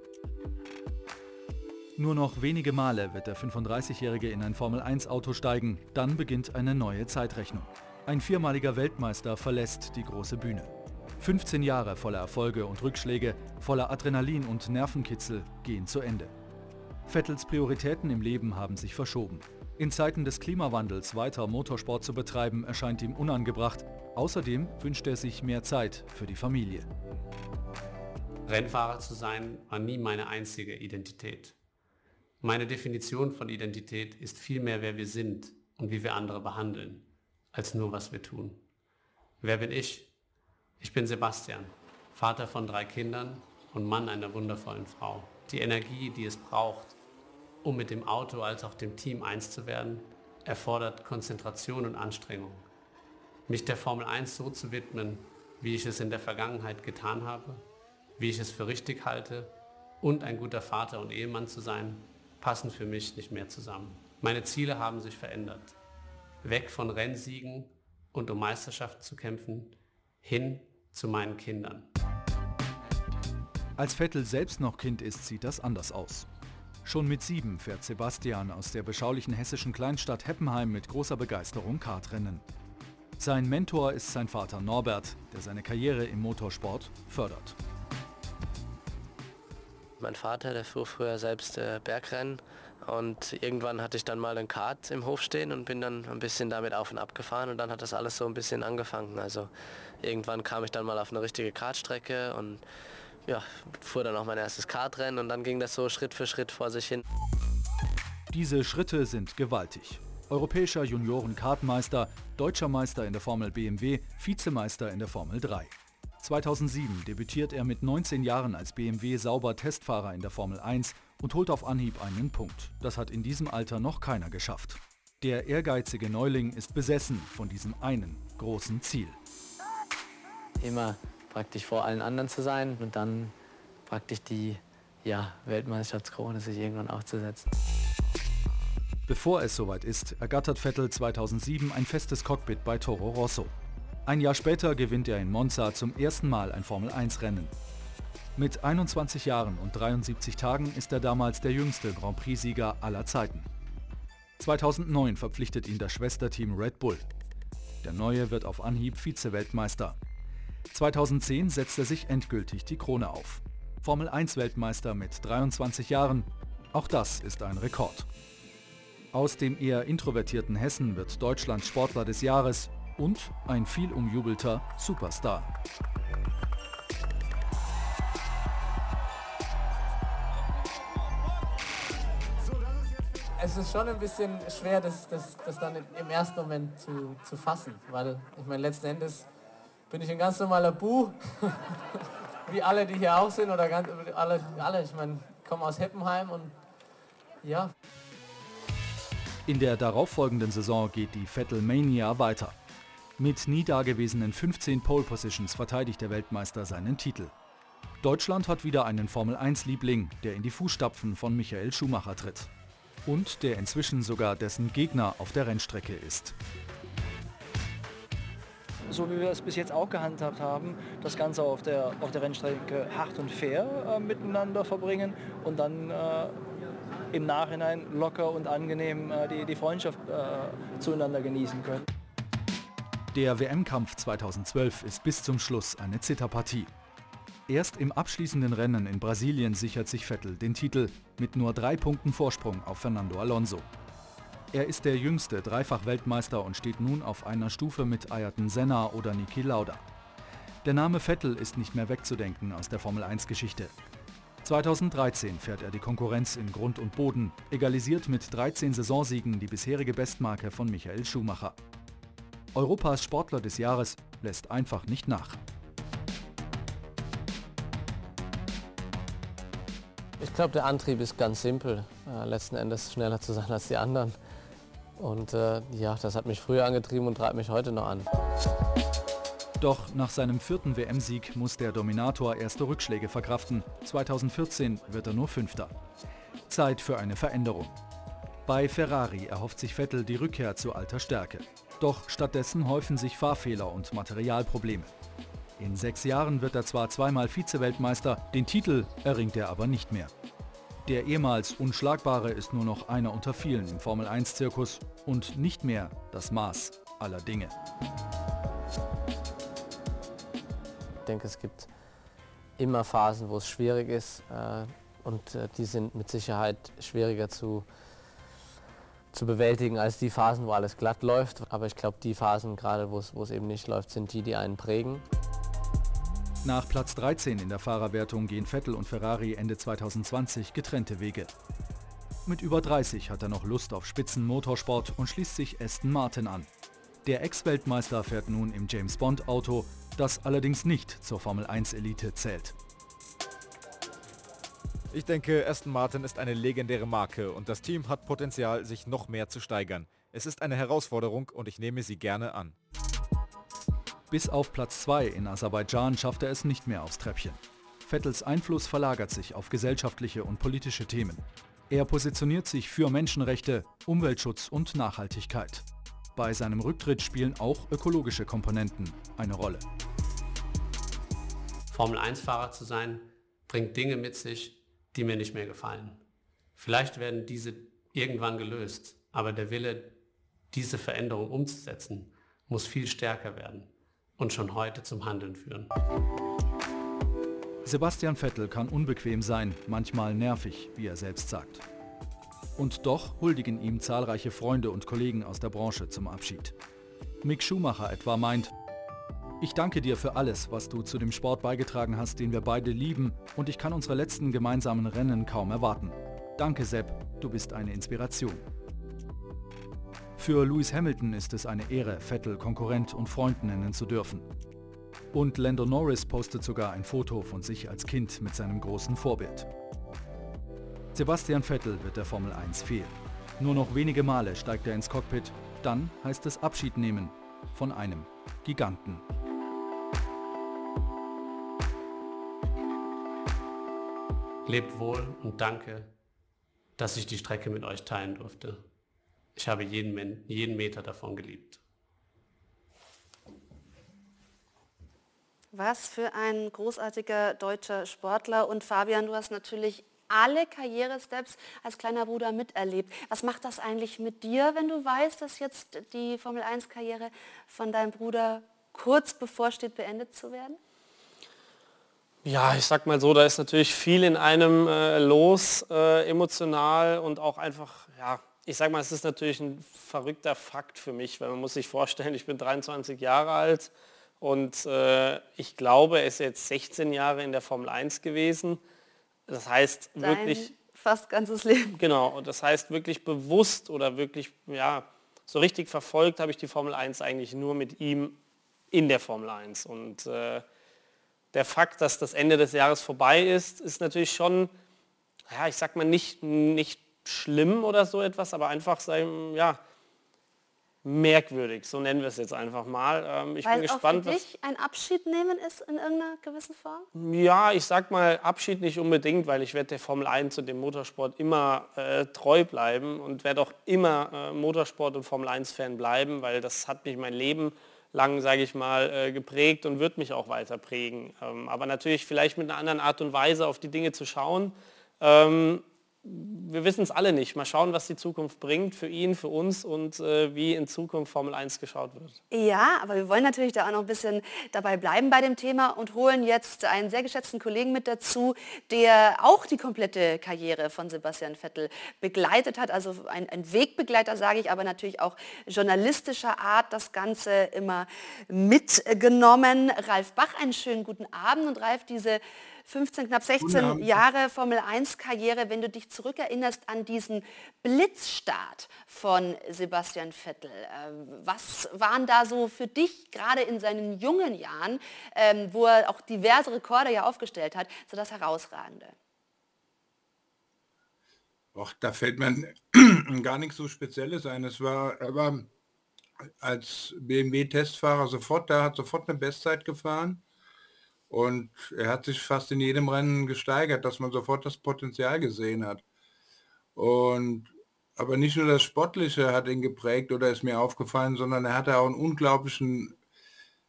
Nur noch wenige Male wird der 35-Jährige in ein Formel-1-Auto steigen, dann beginnt eine neue Zeitrechnung. Ein viermaliger Weltmeister verlässt die große Bühne. 15 Jahre voller Erfolge und Rückschläge, voller Adrenalin und Nervenkitzel gehen zu Ende. Vettels Prioritäten im Leben haben sich verschoben. In Zeiten des Klimawandels weiter Motorsport zu betreiben, erscheint ihm unangebracht. Außerdem wünscht er sich mehr Zeit für die Familie. Rennfahrer zu sein war nie meine einzige Identität. Meine Definition von Identität ist vielmehr, wer wir sind und wie wir andere behandeln, als nur, was wir tun. Wer bin ich? Ich bin Sebastian, Vater von drei Kindern und Mann einer wundervollen Frau. Die Energie, die es braucht, um mit dem Auto als auch dem Team eins zu werden, erfordert Konzentration und Anstrengung. Mich der Formel 1 so zu widmen, wie ich es in der Vergangenheit getan habe, wie ich es für richtig halte und ein guter Vater und Ehemann zu sein, passen für mich nicht mehr zusammen. Meine Ziele haben sich verändert. Weg von Rennsiegen und um Meisterschaft zu kämpfen, hin zu meinen Kindern. Als Vettel selbst noch Kind ist, sieht das anders aus. Schon mit sieben fährt Sebastian aus der beschaulichen hessischen Kleinstadt Heppenheim mit großer Begeisterung Kartrennen. Sein Mentor ist sein Vater Norbert, der seine Karriere im Motorsport fördert. Mein Vater, der fuhr früher selbst äh, Bergrennen und irgendwann hatte ich dann mal ein Kart im Hof stehen und bin dann ein bisschen damit auf und ab gefahren und dann hat das alles so ein bisschen angefangen. Also irgendwann kam ich dann mal auf eine richtige Kartstrecke und ja, fuhr dann auch mein erstes Kartrennen und dann ging das so Schritt für Schritt vor sich hin. Diese Schritte sind gewaltig. Europäischer Junioren-Kartmeister, deutscher Meister in der Formel BMW, Vizemeister in der Formel 3. 2007 debütiert er mit 19 Jahren als BMW Sauber Testfahrer in der Formel 1 und holt auf Anhieb einen Punkt. Das hat in diesem Alter noch keiner geschafft. Der ehrgeizige Neuling ist besessen von diesem einen großen Ziel. Immer praktisch vor allen anderen zu sein und dann praktisch die ja, Weltmeisterschaftskrone sich irgendwann aufzusetzen. Bevor es soweit ist, ergattert Vettel 2007 ein festes Cockpit bei Toro Rosso. Ein Jahr später gewinnt er in Monza zum ersten Mal ein Formel-1-Rennen. Mit 21 Jahren und 73 Tagen ist er damals der jüngste Grand Prix-Sieger aller Zeiten. 2009 verpflichtet ihn das Schwesterteam Red Bull. Der Neue wird auf Anhieb Vize-Weltmeister. 2010 setzt er sich endgültig die Krone auf. Formel 1-Weltmeister mit 23 Jahren, auch das ist ein Rekord. Aus dem eher introvertierten Hessen wird Deutschlands Sportler des Jahres und ein viel umjubelter Superstar. Es ist schon ein bisschen schwer, das, das, das dann im ersten Moment zu, zu fassen, weil ich meine, letzten Endes bin ich ein ganz normaler Bu, wie alle, die hier auch sind, oder ganz, alle, alle ich meine, komme aus Heppenheim und ja. In der darauffolgenden Saison geht die Vettel Mania weiter. Mit nie dagewesenen 15 Pole Positions verteidigt der Weltmeister seinen Titel. Deutschland hat wieder einen Formel-1-Liebling, der in die Fußstapfen von Michael Schumacher tritt. Und der inzwischen sogar dessen Gegner auf der Rennstrecke ist. So wie wir es bis jetzt auch gehandhabt haben, das Ganze auf der, auf der Rennstrecke hart und fair äh, miteinander verbringen und dann äh, im Nachhinein locker und angenehm äh, die, die Freundschaft äh, zueinander genießen können. Der WM-Kampf 2012 ist bis zum Schluss eine Zitterpartie. Erst im abschließenden Rennen in Brasilien sichert sich Vettel den Titel mit nur drei Punkten Vorsprung auf Fernando Alonso. Er ist der jüngste Dreifach-Weltmeister und steht nun auf einer Stufe mit Ayrton Senna oder Niki Lauda. Der Name Vettel ist nicht mehr wegzudenken aus der Formel-1-Geschichte. 2013 fährt er die Konkurrenz in Grund und Boden, egalisiert mit 13 Saisonsiegen die bisherige Bestmarke von Michael Schumacher. Europas Sportler des Jahres lässt einfach nicht nach. Ich glaube, der Antrieb ist ganz simpel, äh, letzten Endes schneller zu sein als die anderen. Und äh, ja, das hat mich früher angetrieben und treibt mich heute noch an. Doch nach seinem vierten WM-Sieg muss der Dominator erste Rückschläge verkraften. 2014 wird er nur Fünfter. Zeit für eine Veränderung. Bei Ferrari erhofft sich Vettel die Rückkehr zu alter Stärke. Doch stattdessen häufen sich Fahrfehler und Materialprobleme. In sechs Jahren wird er zwar zweimal Vize-Weltmeister, den Titel erringt er aber nicht mehr. Der ehemals Unschlagbare ist nur noch einer unter vielen im Formel-1-Zirkus und nicht mehr das Maß aller Dinge. Denke, es gibt immer Phasen, wo es schwierig ist äh, und äh, die sind mit Sicherheit schwieriger zu, zu bewältigen als die Phasen, wo alles glatt läuft. Aber ich glaube, die Phasen, gerade wo es eben nicht läuft, sind die, die einen prägen. Nach Platz 13 in der Fahrerwertung gehen Vettel und Ferrari Ende 2020 getrennte Wege. Mit über 30 hat er noch Lust auf Spitzenmotorsport und schließt sich Aston Martin an. Der Ex-Weltmeister fährt nun im James Bond-Auto, das allerdings nicht zur Formel-1-Elite zählt. Ich denke, Aston Martin ist eine legendäre Marke und das Team hat Potenzial, sich noch mehr zu steigern. Es ist eine Herausforderung und ich nehme sie gerne an. Bis auf Platz 2 in Aserbaidschan schafft er es nicht mehr aufs Treppchen. Vettels Einfluss verlagert sich auf gesellschaftliche und politische Themen. Er positioniert sich für Menschenrechte, Umweltschutz und Nachhaltigkeit. Bei seinem Rücktritt spielen auch ökologische Komponenten eine Rolle. Formel-1-Fahrer zu sein, bringt Dinge mit sich, die mir nicht mehr gefallen. Vielleicht werden diese irgendwann gelöst, aber der Wille, diese Veränderung umzusetzen, muss viel stärker werden und schon heute zum Handeln führen. Sebastian Vettel kann unbequem sein, manchmal nervig, wie er selbst sagt. Und doch huldigen ihm zahlreiche Freunde und Kollegen aus der Branche zum Abschied. Mick Schumacher etwa meint, ich danke dir für alles, was du zu dem Sport beigetragen hast, den wir beide lieben und ich kann unsere letzten gemeinsamen Rennen kaum erwarten. Danke Sepp, du bist eine Inspiration. Für Lewis Hamilton ist es eine Ehre, Vettel Konkurrent und Freund nennen zu dürfen. Und Lando Norris postet sogar ein Foto von sich als Kind mit seinem großen Vorbild. Sebastian Vettel wird der Formel 1 fehlen. Nur noch wenige Male steigt er ins Cockpit, dann heißt es Abschied nehmen von einem Giganten. Lebt wohl und danke, dass ich die Strecke mit euch teilen durfte. Ich habe jeden, jeden Meter davon geliebt. Was für ein großartiger deutscher Sportler. Und Fabian, du hast natürlich alle Karrieresteps als kleiner Bruder miterlebt. Was macht das eigentlich mit dir, wenn du weißt, dass jetzt die Formel 1-Karriere von deinem Bruder kurz bevorsteht, beendet zu werden? Ja, ich sag mal so, da ist natürlich viel in einem äh, los, äh, emotional und auch einfach, ja, ich sag mal, es ist natürlich ein verrückter Fakt für mich, weil man muss sich vorstellen, ich bin 23 Jahre alt und äh, ich glaube, er ist jetzt 16 Jahre in der Formel 1 gewesen. Das heißt Dein wirklich fast ganzes Leben. Genau, das heißt wirklich bewusst oder wirklich ja, so richtig verfolgt habe ich die Formel 1 eigentlich nur mit ihm in der Formel 1 und äh, der Fakt, dass das Ende des Jahres vorbei ist, ist natürlich schon, ja, ich sag mal nicht, nicht schlimm oder so etwas, aber einfach sein, ja, merkwürdig, so nennen wir es jetzt einfach mal. Ähm, ich Weil bin gespannt, für dich ein Abschied nehmen ist in irgendeiner gewissen Form? Ja, ich sag mal Abschied nicht unbedingt, weil ich werde der Formel 1 und dem Motorsport immer äh, treu bleiben und werde auch immer äh, Motorsport und Formel 1 Fan bleiben, weil das hat mich mein Leben lang, sage ich mal, äh, geprägt und wird mich auch weiter prägen. Ähm, aber natürlich vielleicht mit einer anderen Art und Weise auf die Dinge zu schauen. Wir wissen es alle nicht. Mal schauen, was die Zukunft bringt für ihn, für uns und äh, wie in Zukunft Formel 1 geschaut wird. Ja, aber wir wollen natürlich da auch noch ein bisschen dabei bleiben bei dem Thema und holen jetzt einen sehr geschätzten Kollegen mit dazu, der auch die komplette Karriere von Sebastian Vettel begleitet hat. Also ein, ein Wegbegleiter, sage ich, aber natürlich auch journalistischer Art das Ganze immer mitgenommen. Ralf Bach, einen schönen guten Abend und Ralf, diese 15, knapp 16 Jahre Formel 1 Karriere, wenn du dich zurückerinnerst an diesen Blitzstart von Sebastian Vettel. Ähm, was waren da so für dich gerade in seinen jungen Jahren, ähm, wo er auch diverse Rekorde ja aufgestellt hat, so das Herausragende? Och, da fällt mir gar nichts so Spezielles ein. Es war, er war als BMW-Testfahrer sofort, da hat sofort eine Bestzeit gefahren. Und er hat sich fast in jedem Rennen gesteigert, dass man sofort das Potenzial gesehen hat. Und aber nicht nur das Sportliche hat ihn geprägt oder ist mir aufgefallen, sondern er hatte auch einen unglaublichen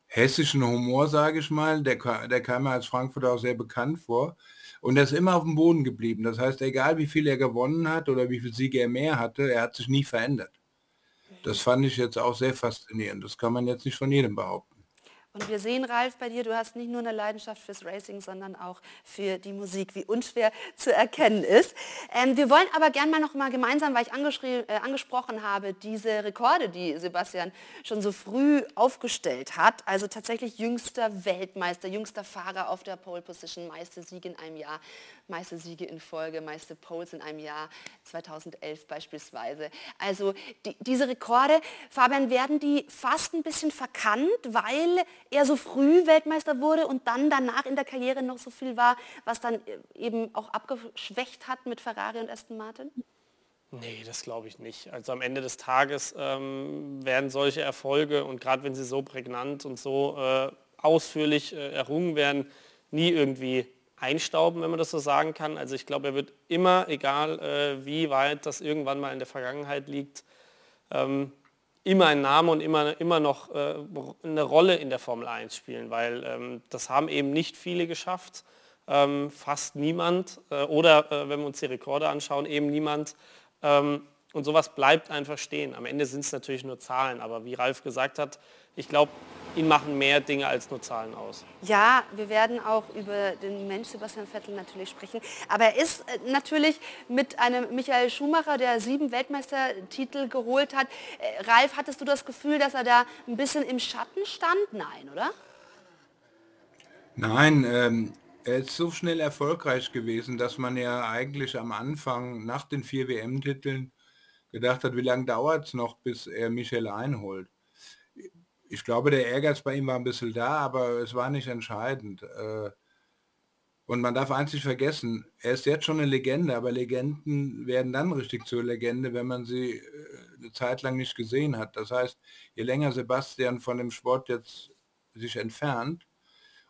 hessischen Humor, sage ich mal. Der, der kam mir als Frankfurter auch sehr bekannt vor. Und er ist immer auf dem Boden geblieben. Das heißt, egal wie viel er gewonnen hat oder wie viel Siege er mehr hatte, er hat sich nie verändert. Das fand ich jetzt auch sehr faszinierend. Das kann man jetzt nicht von jedem behaupten. Und wir sehen, Ralf, bei dir, du hast nicht nur eine Leidenschaft fürs Racing, sondern auch für die Musik, wie unschwer zu erkennen ist. Ähm, wir wollen aber gerne mal noch mal gemeinsam, weil ich äh, angesprochen habe, diese Rekorde, die Sebastian schon so früh aufgestellt hat, also tatsächlich jüngster Weltmeister, jüngster Fahrer auf der Pole Position, meiste Siege in einem Jahr, meiste Siege in Folge, meiste Poles in einem Jahr, 2011 beispielsweise. Also die, diese Rekorde, Fabian, werden die fast ein bisschen verkannt, weil er so früh Weltmeister wurde und dann danach in der Karriere noch so viel war, was dann eben auch abgeschwächt hat mit Ferrari und Aston Martin? Nee, das glaube ich nicht. Also am Ende des Tages ähm, werden solche Erfolge und gerade wenn sie so prägnant und so äh, ausführlich äh, errungen werden, nie irgendwie einstauben, wenn man das so sagen kann. Also ich glaube, er wird immer, egal äh, wie weit das irgendwann mal in der Vergangenheit liegt, ähm, immer ein Name und immer, immer noch äh, eine Rolle in der Formel 1 spielen, weil ähm, das haben eben nicht viele geschafft, ähm, fast niemand äh, oder äh, wenn wir uns die Rekorde anschauen, eben niemand. Und sowas bleibt einfach stehen. Am Ende sind es natürlich nur Zahlen, aber wie Ralf gesagt hat, ich glaube, ihn machen mehr Dinge als nur Zahlen aus. Ja, wir werden auch über den Mensch Sebastian Vettel natürlich sprechen. Aber er ist äh, natürlich mit einem Michael Schumacher, der sieben Weltmeistertitel geholt hat. Äh, Ralf, hattest du das Gefühl, dass er da ein bisschen im Schatten stand? Nein, oder? Nein, ähm, er ist so schnell erfolgreich gewesen, dass man ja eigentlich am Anfang nach den vier WM-Titeln gedacht hat, wie lange dauert es noch, bis er Michael einholt ich glaube, der Ehrgeiz bei ihm war ein bisschen da, aber es war nicht entscheidend. Äh, und man darf eins nicht vergessen, er ist jetzt schon eine Legende, aber Legenden werden dann richtig zur Legende, wenn man sie äh, eine Zeit lang nicht gesehen hat. Das heißt, je länger Sebastian von dem Sport jetzt sich entfernt,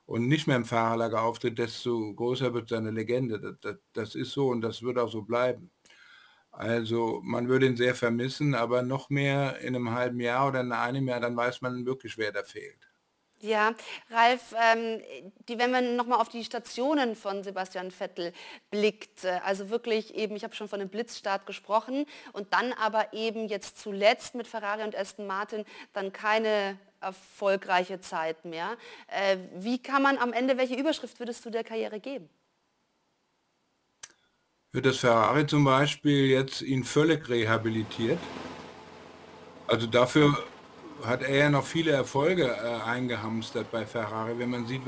und nicht mehr im Fahrerlager auftritt, desto größer wird seine Legende. Das, das, das, ist so und das wird auch so bleiben. Also man würde ihn sehr vermissen, aber noch mehr in einem halben Jahr oder in einem Jahr, dann weiß man wirklich, wer da fehlt. Ja, Ralf, ähm, die, wenn man nochmal auf die Stationen von Sebastian Vettel blickt, äh, also wirklich eben, ich habe schon von einem Blitzstart gesprochen und dann aber eben jetzt zuletzt mit Ferrari und Aston Martin dann keine erfolgreiche Zeit mehr. Äh, wie kann man am Ende, welche Überschrift würdest du der Karriere geben? Wird das Ferrari zum Beispiel jetzt ihn völlig rehabilitiert? Also dafür hat er ja noch viele Erfolge äh, eingehamstert bei Ferrari, wenn man sieht,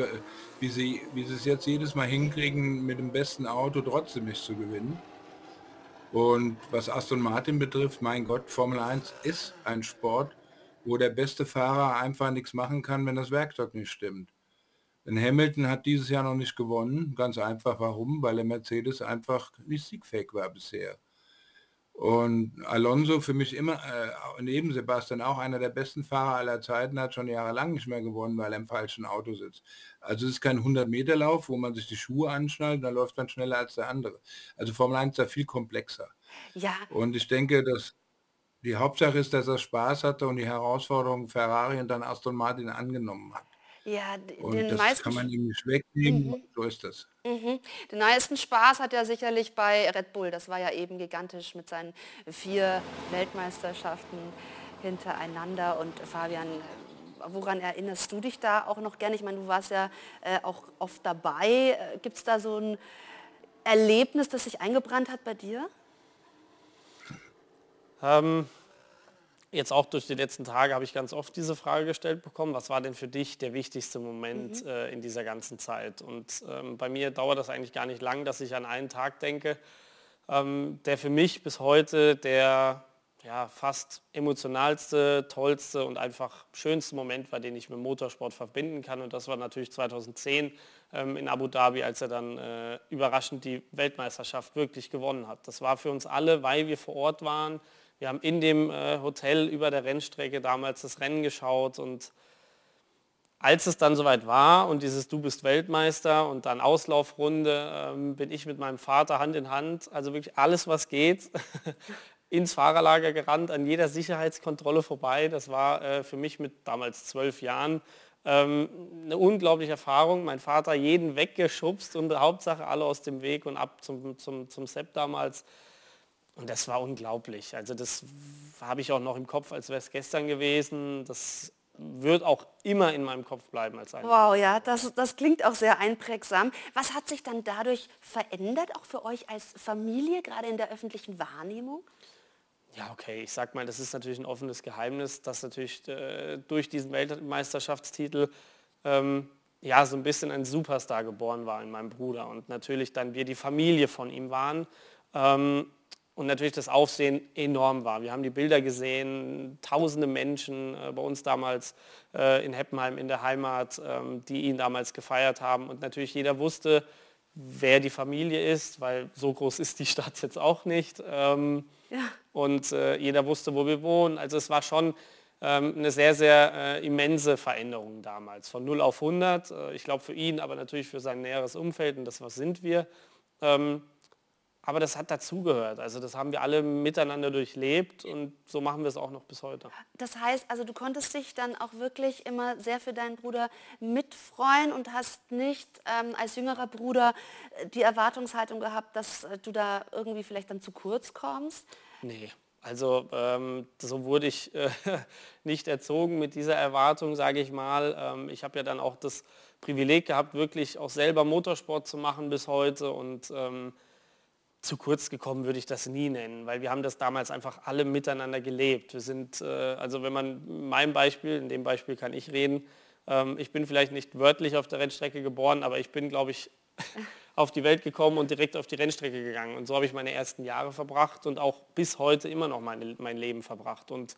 wie sie, wie sie es jetzt jedes Mal hinkriegen, mit dem besten Auto trotzdem nicht zu gewinnen. Und was Aston Martin betrifft, mein Gott, Formel 1 ist ein Sport, wo der beste Fahrer einfach nichts machen kann, wenn das Werkzeug nicht stimmt. Denn Hamilton hat dieses Jahr noch nicht gewonnen. Ganz einfach warum? Weil der Mercedes einfach nicht siegfähig war bisher. Und Alonso für mich immer, äh, neben Sebastian auch einer der besten Fahrer aller Zeiten, hat schon jahrelang nicht mehr gewonnen, weil er im falschen Auto sitzt. Also es ist kein 100-Meter-Lauf, wo man sich die Schuhe anschnallt, und dann läuft man schneller als der andere. Also Formel 1 ist da viel komplexer. Ja. Und ich denke, dass die Hauptsache ist, dass er Spaß hatte und die Herausforderung Ferrari und dann Aston Martin angenommen hat. Ja, Und den das meisten kann man ihm nicht wegnehmen, Mhm. so ist das. Mhm. Den meisten Spaß hat er sicherlich bei Red Bull. Das war ja eben gigantisch mit seinen vier Weltmeisterschaften hintereinander. Und Fabian, woran erinnerst du dich da auch noch gerne? Ich meine, du warst ja äh, auch oft dabei. Gibt es da so ein Erlebnis, das sich eingebrannt hat bei dir? Ähm, jetzt auch durch die letzten Tage habe ich ganz oft diese Frage gestellt bekommen, was war denn für dich der wichtigste Moment Mhm. äh, in dieser ganzen Zeit? Und ähm, bei mir dauert das eigentlich gar nicht lang, dass ich an einen Tag denke, ähm, der für mich bis heute der ja, fast emotionalste, tollste und einfach schönste Moment war, den ich mit Motorsport verbinden kann. Und das war natürlich 2010 ähm, in Abu Dhabi, als er dann äh, überraschend die Weltmeisterschaft wirklich gewonnen hat. Das war für uns alle, weil wir vor Ort waren. Wir haben in dem äh, Hotel über der Rennstrecke damals das Rennen geschaut und als es dann soweit war und dieses Du bist Weltmeister und dann Auslaufrunde, ähm, bin ich mit meinem Vater Hand in Hand, also wirklich alles, was geht, ins Fahrerlager gerannt, an jeder Sicherheitskontrolle vorbei. Das war äh, für mich mit damals zwölf Jahren ähm, eine unglaubliche Erfahrung. Mein Vater jeden weggeschubst und Hauptsache alle aus dem Weg und ab zum, zum, zum Sepp damals. Und das war unglaublich. Also das habe ich auch noch im Kopf, als wäre es gestern gewesen. Das wird auch immer in meinem Kopf bleiben als ein. Wow, ja, das, das klingt auch sehr einprägsam. Was hat sich dann dadurch verändert, auch für euch als Familie, gerade in der öffentlichen Wahrnehmung? Ja, okay, ich sag mal, das ist natürlich ein offenes Geheimnis, dass natürlich äh, durch diesen Weltmeisterschaftstitel ähm, ja so ein bisschen ein Superstar geboren war in meinem Bruder und natürlich dann wir die Familie von ihm waren. Ähm, und natürlich das Aufsehen enorm war. Wir haben die Bilder gesehen, tausende Menschen äh, bei uns damals äh, in Heppenheim in der Heimat, ähm, die ihn damals gefeiert haben. Und natürlich jeder wusste, wer die Familie ist, weil so groß ist die Stadt jetzt auch nicht. Ähm, Ja. Und äh, jeder wusste, wo wir wohnen. Also es war schon ähm, eine sehr, sehr äh, immense Veränderung damals. Von 0 auf 100. Äh, ich glaube für ihn, aber natürlich für sein näheres Umfeld und das, was sind wir. Aber das hat dazugehört. Also das haben wir alle miteinander durchlebt und so machen wir es auch noch bis heute. Das heißt, also du konntest dich dann auch wirklich immer sehr für deinen Bruder mitfreuen und hast nicht ähm, als jüngerer Bruder äh, die Erwartungshaltung gehabt, dass äh, du da irgendwie vielleicht dann zu kurz kommst. Nee, also ähm, so wurde ich äh, nicht erzogen mit dieser Erwartung, sage ich mal. Ähm, ich habe ja dann auch das Privileg gehabt, wirklich auch selber Motorsport zu machen bis heute und ähm, zu kurz gekommen würde ich das nie nennen, weil wir haben das damals einfach alle miteinander gelebt. Wir sind, äh, also wenn man in meinem Beispiel, in dem Beispiel kann ich reden, ähm, ich bin vielleicht nicht wörtlich auf der Rennstrecke geboren, aber ich bin, glaube ich, auf die Welt gekommen und direkt auf die Rennstrecke gegangen. Und so habe ich meine ersten Jahre verbracht und auch bis heute immer noch meine, mein Leben verbracht. Und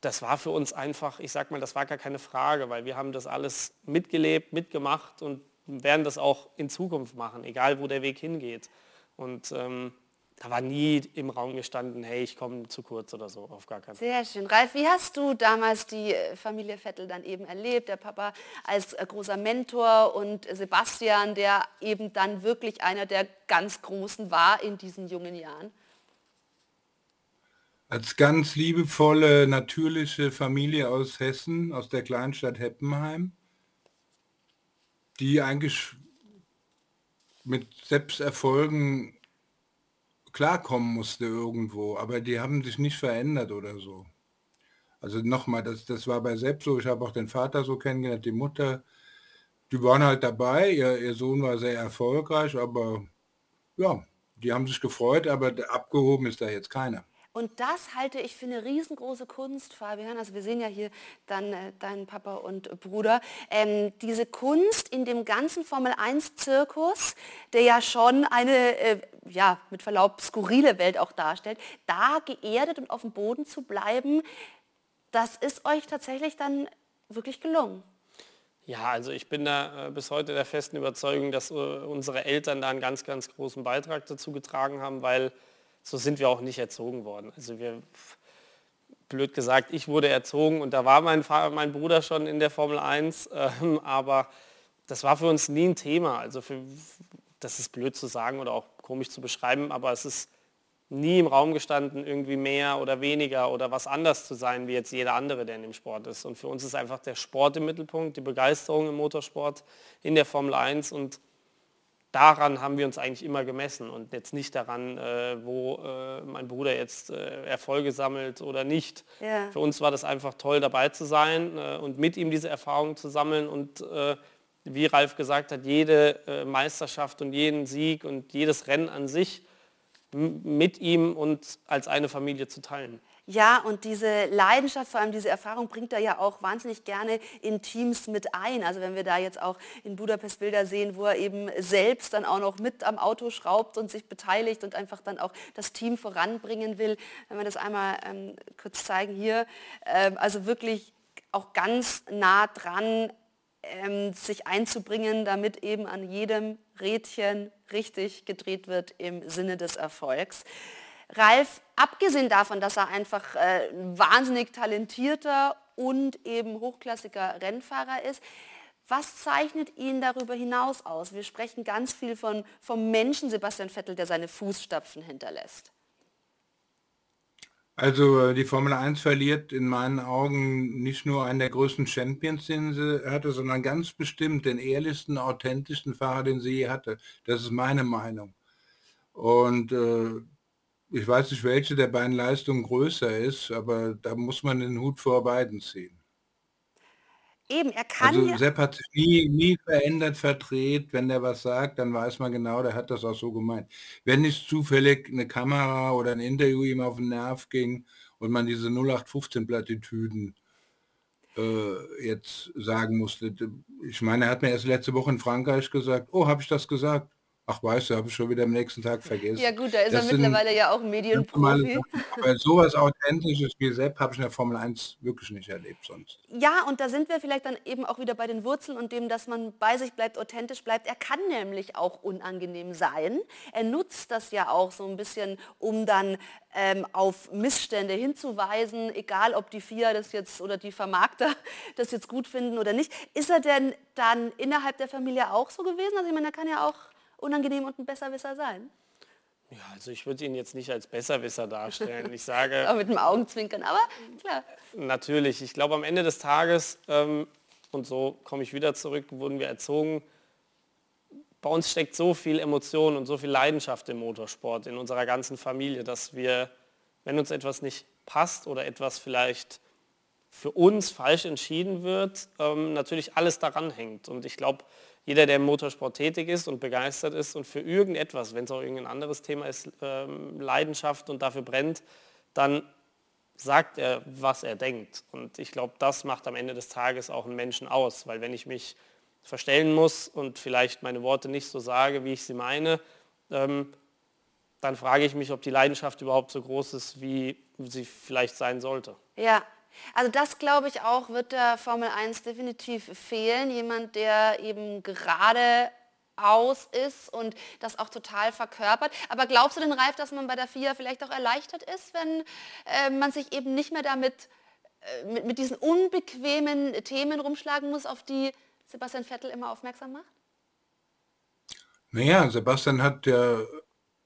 das war für uns einfach, ich sag mal, das war gar keine Frage, weil wir haben das alles mitgelebt, mitgemacht und werden das auch in Zukunft machen, egal wo der Weg hingeht. Und ähm, da war nie im Raum gestanden, hey, ich komme zu kurz oder so, auf gar keinen Fall. Sehr schön. Ralf, wie hast du damals die äh, Familie Vettel dann eben erlebt? Der Papa als äh, großer Mentor und Sebastian, der eben dann wirklich einer der ganz Großen war in diesen jungen Jahren? Als ganz liebevolle, natürliche Familie aus Hessen, aus der Kleinstadt Heppenheim, die eigentlich mit Selbsterfolgen klarkommen musste irgendwo, aber die haben sich nicht verändert oder so. Also nochmal, das, das war bei selbst so, ich habe auch den Vater so kennengelernt, die Mutter, die waren halt dabei, ihr, ihr Sohn war sehr erfolgreich, aber ja, die haben sich gefreut, aber abgehoben ist da jetzt keiner. Und das halte ich für eine riesengroße Kunst, Fabian. Also wir sehen ja hier dann äh, deinen Papa und Bruder. Ähm, diese Kunst in dem ganzen Formel-1-Zirkus, der ja schon eine, äh, ja, mit Verlaub, skurrile Welt auch darstellt, da geerdet und auf dem Boden zu bleiben, das ist euch tatsächlich dann wirklich gelungen. Ja, also ich bin da äh, bis heute der festen Überzeugung, dass äh, unsere Eltern da einen ganz, ganz großen Beitrag dazu getragen haben, weil so sind wir auch nicht erzogen worden. Also wir, blöd gesagt, ich wurde erzogen und da war mein, mein Bruder schon in der Formel 1, ähm, aber das war für uns nie ein Thema. Also für, das ist blöd zu sagen oder auch komisch zu beschreiben, aber es ist nie im Raum gestanden, irgendwie mehr oder weniger oder was anders zu sein, wie jetzt jeder andere, der in dem Sport ist. Und für uns ist einfach der Sport im Mittelpunkt, die Begeisterung im Motorsport, in der Formel 1 und daran haben wir uns eigentlich immer gemessen und jetzt nicht daran, äh, wo äh, mein Bruder jetzt äh, Erfolge sammelt oder nicht. Ja. Für uns war das einfach toll dabei zu sein äh, und mit ihm diese Erfahrung zu sammeln und äh, wie Ralf gesagt hat, jede äh, Meisterschaft und jeden Sieg und jedes Rennen an sich mit ihm und als eine Familie zu teilen. Ja, und diese Leidenschaft, vor allem diese Erfahrung bringt er ja auch wahnsinnig gerne in Teams mit ein. Also wenn wir da jetzt auch in Budapest Bilder sehen, wo er eben selbst dann auch noch mit am Auto schraubt und sich beteiligt und einfach dann auch das Team voranbringen will. Wenn wir das einmal ähm, kurz zeigen hier, ähm, also wirklich auch ganz nah dran ähm, sich einzubringen, damit eben an jedem Rädchen richtig gedreht wird im Sinne des Erfolgs. Ralf, abgesehen davon, dass er einfach äh, wahnsinnig talentierter und eben hochklassiger Rennfahrer ist, was zeichnet ihn darüber hinaus aus? Wir sprechen ganz viel von, vom Menschen Sebastian Vettel, der seine Fußstapfen hinterlässt. Also äh, die Formel 1 verliert in meinen Augen nicht nur einen der größten Champions, den sie hatte, sondern ganz bestimmt den ehrlichsten, authentischsten Fahrer, den sie je hatte. Das ist meine Meinung. Und äh, ich weiß nicht, welche der beiden Leistungen größer ist, aber da muss man den Hut vor beiden ziehen. Eben, er kann Also Sepp hat sich nie, nie verändert, verdreht. Wenn der was sagt, dann weiß man genau, der hat das auch so gemeint. Wenn nicht zufällig eine Kamera oder ein Interview ihm auf den Nerv ging und man diese 0815-Plattitüden äh, jetzt sagen musste. Ich meine, er hat mir erst letzte Woche in Frankreich gesagt, oh, habe ich das gesagt? Ach, weißt du, habe ich schon wieder am nächsten Tag vergessen. ja gut, da ist Das er sind mittlerweile ja auch Medienprofi. Aber sowas Authentisches wie Sepp habe ich in der Formel 1 wirklich nicht erlebt sonst. Ja, und da sind wir vielleicht dann eben auch wieder bei den Wurzeln und dem, dass man bei sich bleibt, authentisch bleibt. Er kann nämlich auch unangenehm sein. Er nutzt das ja auch so ein bisschen, um dann ähm, auf Missstände hinzuweisen, egal ob die FIA das jetzt oder die Vermarkter das jetzt gut finden oder nicht. Ist er denn dann innerhalb der Familie auch so gewesen? Also ich meine, er kann ja auch unangenehm und ein Besserwisser sein. Ja, also ich würde ihn jetzt nicht als Besserwisser darstellen. Ich sage... Mit dem Augenzwinkern, aber klar. Natürlich. Ich glaube, am Ende des Tages, ähm, und so komme ich wieder zurück, wurden wir erzogen, bei uns steckt so viel Emotion und so viel Leidenschaft im Motorsport, in unserer ganzen Familie, dass wir, wenn uns etwas nicht passt oder etwas vielleicht für uns falsch entschieden wird, ähm, natürlich alles daran hängt. Und ich glaube, jeder, der im Motorsport tätig ist und begeistert ist und für irgendetwas, wenn es auch irgendein anderes Thema ist, ähm, Leidenschaft und dafür brennt, dann sagt er, was er denkt. Und ich glaube, das macht am Ende des Tages auch einen Menschen aus, weil wenn ich mich verstellen muss und vielleicht meine Worte nicht so sage, wie ich sie meine, ähm, dann frage ich mich, ob die Leidenschaft überhaupt so groß ist, wie sie vielleicht sein sollte. Ja, also das glaube ich auch, wird der Formel 1 definitiv fehlen. Jemand, der eben gerade aus ist und das auch total verkörpert. Aber glaubst du denn, Ralf, dass man bei der FIA vielleicht auch erleichtert ist, wenn äh, man sich eben nicht mehr damit äh, mit, mit diesen unbequemen Themen rumschlagen muss, auf die Sebastian Vettel immer aufmerksam macht? Naja, Sebastian hat ja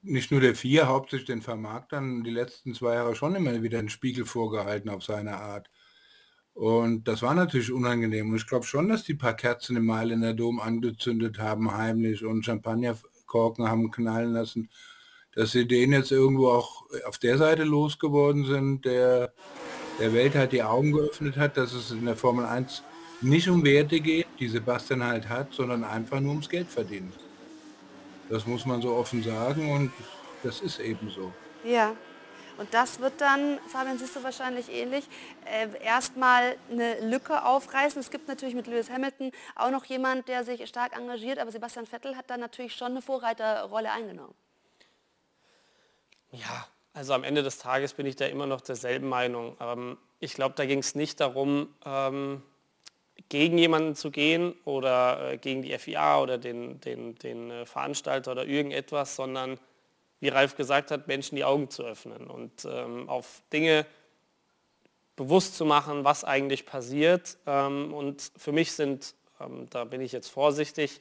nicht nur der FIA, hauptsächlich den Vermarktern die letzten zwei Jahre schon immer wieder einen Spiegel vorgehalten auf seine Art. Und das war natürlich unangenehm. Und ich glaube schon, dass die paar Kerzen im Mailänder Dom angezündet haben, heimlich und Champagnerkorken haben knallen lassen, dass sie den jetzt irgendwo auch auf der Seite losgeworden sind, der der Welt halt die Augen geöffnet hat, dass es in der Formel 1 nicht um Werte geht, die Sebastian halt hat, sondern einfach nur ums Geld verdienen. Das muss man so offen sagen und das ist eben so. Ja. Und das wird dann, Fabian, siehst du wahrscheinlich ähnlich, äh, erstmal eine Lücke aufreißen. Es gibt natürlich mit Lewis Hamilton auch noch jemand, der sich stark engagiert, aber Sebastian Vettel hat da natürlich schon eine Vorreiterrolle eingenommen. Ja, also am Ende des Tages bin ich da immer noch derselben Meinung. Ähm, ich glaube, da ging es nicht darum, ähm, gegen jemanden zu gehen oder äh, gegen die FIA oder den, den, den äh, Veranstalter oder irgendetwas, sondern wie Ralf gesagt hat, Menschen die Augen zu öffnen und ähm, auf Dinge bewusst zu machen, was eigentlich passiert. Ähm, und für mich sind, ähm, da bin ich jetzt vorsichtig,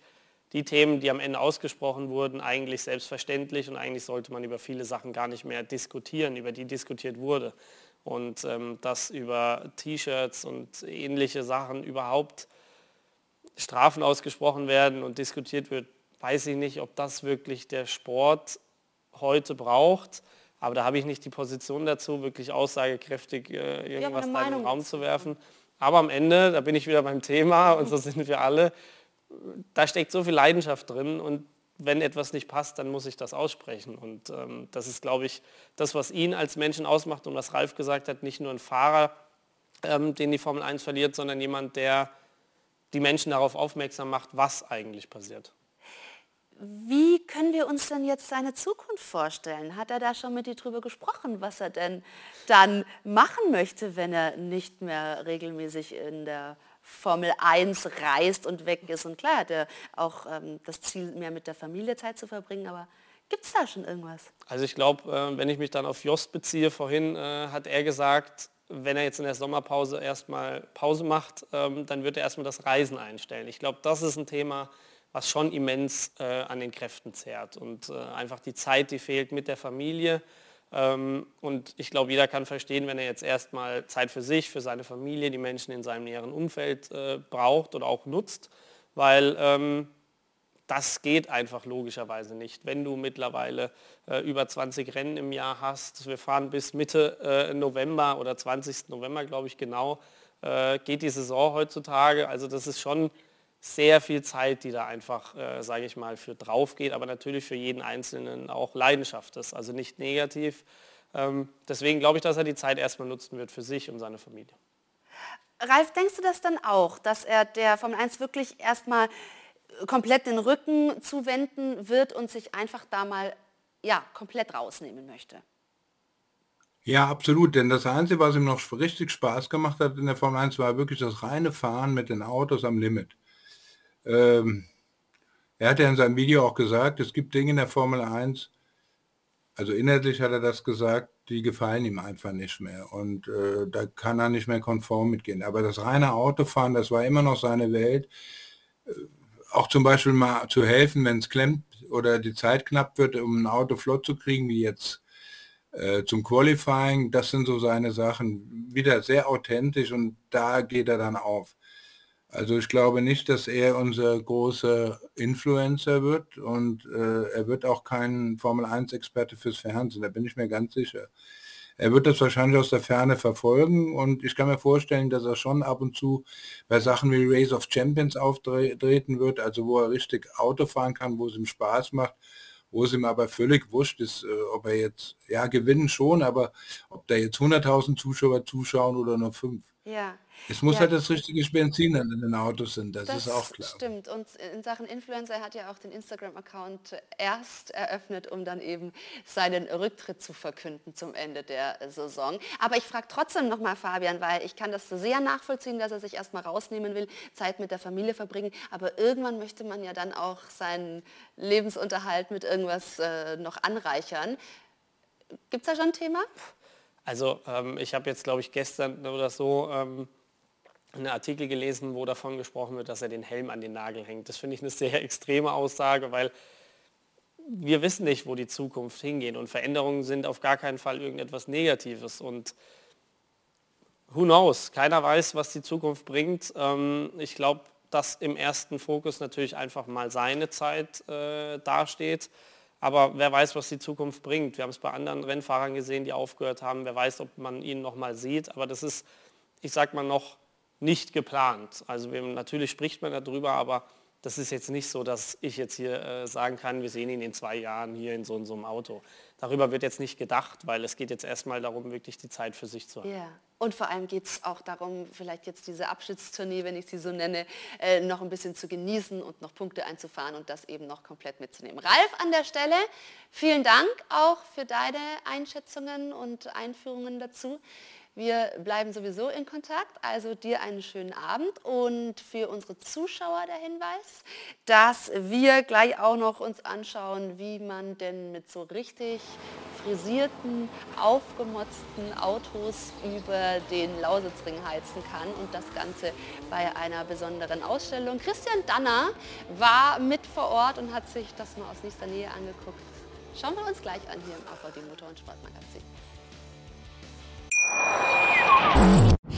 die Themen, die am Ende ausgesprochen wurden, eigentlich selbstverständlich und eigentlich sollte man über viele Sachen gar nicht mehr diskutieren, über die diskutiert wurde. Und ähm, dass über T-Shirts und ähnliche Sachen überhaupt Strafen ausgesprochen werden und diskutiert wird, weiß ich nicht, ob das wirklich der Sport heute braucht. Aber da habe ich nicht die Position dazu, wirklich aussagekräftig äh, irgendwas da in den Raum zu werfen. Aber am Ende, da bin ich wieder beim Thema und so sind wir alle, da steckt so viel Leidenschaft drin und wenn etwas nicht passt, dann muss ich das aussprechen. Und ähm, das ist, glaube ich, das, was ihn als Menschen ausmacht und was Ralf gesagt hat, nicht nur ein Fahrer, ähm, den die Formel 1 verliert, sondern jemand, der die Menschen darauf aufmerksam macht, was eigentlich passiert. Wie können wir uns denn jetzt seine Zukunft vorstellen? Hat er da schon mit dir drüber gesprochen, was er denn dann machen möchte, wenn er nicht mehr regelmäßig in der Formel 1 reist und weg ist? Und klar hat er auch ähm, das Ziel, mehr mit der Familie Zeit zu verbringen, aber gibt es da schon irgendwas? Also ich glaube, äh, wenn ich mich dann auf Jost beziehe, vorhin äh, hat er gesagt, wenn er jetzt in der Sommerpause erstmal Pause macht, ähm, dann wird er erstmal das Reisen einstellen. Ich glaube, das ist ein Thema, was schon immens äh, an den Kräften zehrt und äh, einfach die Zeit, die fehlt mit der Familie. Ähm, und ich glaube, jeder kann verstehen, wenn er jetzt erstmal Zeit für sich, für seine Familie, die Menschen in seinem näheren Umfeld äh, braucht oder auch nutzt, weil ähm, das geht einfach logischerweise nicht. Wenn du mittlerweile äh, über 20 Rennen im Jahr hast, wir fahren bis Mitte äh, November oder 20. November, glaube ich genau, geht die Saison heutzutage. Also das ist schon sehr viel Zeit, die da einfach, äh, sage ich mal, für drauf geht, aber natürlich für jeden Einzelnen auch Leidenschaft ist, also nicht negativ. Ähm, deswegen glaube ich, dass er die Zeit erstmal nutzen wird für sich und seine Familie. Ralf, denkst du das dann auch, dass er der Formel 1 wirklich erstmal komplett den Rücken zuwenden wird und sich einfach da mal ja, komplett rausnehmen möchte? Ja, absolut, denn das Einzige, was ihm noch richtig Spaß gemacht hat in der Formel 1, war wirklich das reine Fahren mit den Autos am Limit. Ähm, er hat ja in seinem Video auch gesagt, es gibt Dinge in der Formel 1, also inhaltlich hat er das gesagt, die gefallen ihm einfach nicht mehr. Und äh, da kann er nicht mehr konform mitgehen. Aber das reine Autofahren, das war immer noch seine Welt. Äh, auch zum Beispiel mal zu helfen, wenn es klemmt oder die Zeit knapp wird, um ein Auto flott zu kriegen, wie jetzt äh, zum Qualifying, das sind so seine Sachen. Wieder sehr authentisch und da geht er dann auf. Also ich glaube nicht, dass er unser großer Influencer wird und äh, er wird auch kein Formel-1-Experte fürs Fernsehen, da bin ich mir ganz sicher. Er wird das wahrscheinlich aus der Ferne verfolgen und ich kann mir vorstellen, dass er schon ab und zu bei Sachen wie Race of Champions auftreten wird, also wo er richtig Auto fahren kann, wo es ihm Spaß macht, wo es ihm aber völlig wurscht ist, äh, ob er jetzt, ja, gewinnen schon, aber ob da jetzt 100.000 Zuschauer zuschauen oder nur fünf. Ja. Es muss ja. halt das richtige Benzin in den Autos sind, das, Das ist auch klar. stimmt. Und in Sachen Influencer er hat ja auch den Instagram-Account erst eröffnet, um dann eben seinen Rücktritt zu verkünden zum Ende der Saison. Aber ich frage trotzdem nochmal Fabian, weil ich kann das sehr nachvollziehen, dass er sich erstmal rausnehmen will, Zeit mit der Familie verbringen. Aber irgendwann möchte man ja dann auch seinen Lebensunterhalt mit irgendwas äh, noch anreichern. Gibt es da schon ein Thema? Also ähm, ich habe jetzt, glaube ich, gestern oder so ähm, einen Artikel gelesen, wo davon gesprochen wird, dass er den Helm an den Nagel hängt. Das finde ich eine sehr extreme Aussage, weil wir wissen nicht, wo die Zukunft hingeht und Veränderungen sind auf gar keinen Fall irgendetwas Negatives und who knows, keiner weiß, was die Zukunft bringt. Ähm, ich glaube, dass im ersten Fokus natürlich einfach mal seine Zeit äh, dasteht, aber wer weiß, was die Zukunft bringt. Wir haben es bei anderen Rennfahrern gesehen, die aufgehört haben, wer weiß, ob man ihn noch mal sieht, aber das ist, ich sag mal, noch nicht geplant. Also natürlich spricht man darüber, aber das ist jetzt nicht so, dass ich jetzt hier äh, sagen kann, wir sehen ihn in zwei Jahren hier in so, in so einem Auto. Darüber wird jetzt nicht gedacht, weil es geht jetzt erstmal darum, wirklich die Zeit für sich zu haben. Ja, und vor allem geht es auch darum, vielleicht jetzt diese Abschiedstournee, wenn ich sie so nenne, äh, noch ein bisschen zu genießen und noch Punkte einzufahren und das eben noch komplett mitzunehmen. Ralf an der Stelle, vielen Dank auch für deine Einschätzungen und Einführungen dazu. Wir bleiben sowieso in Kontakt, also dir einen schönen Abend und für unsere Zuschauer der Hinweis, dass wir gleich auch noch uns anschauen, wie man denn mit so richtig frisierten, aufgemotzten Autos über den Lausitzring heizen kann und das Ganze bei einer besonderen Ausstellung. Christian Danner war mit vor Ort und hat sich das mal aus nächster Nähe angeguckt. Schauen wir uns gleich an hier im AVD Motor- und Sportmagazin.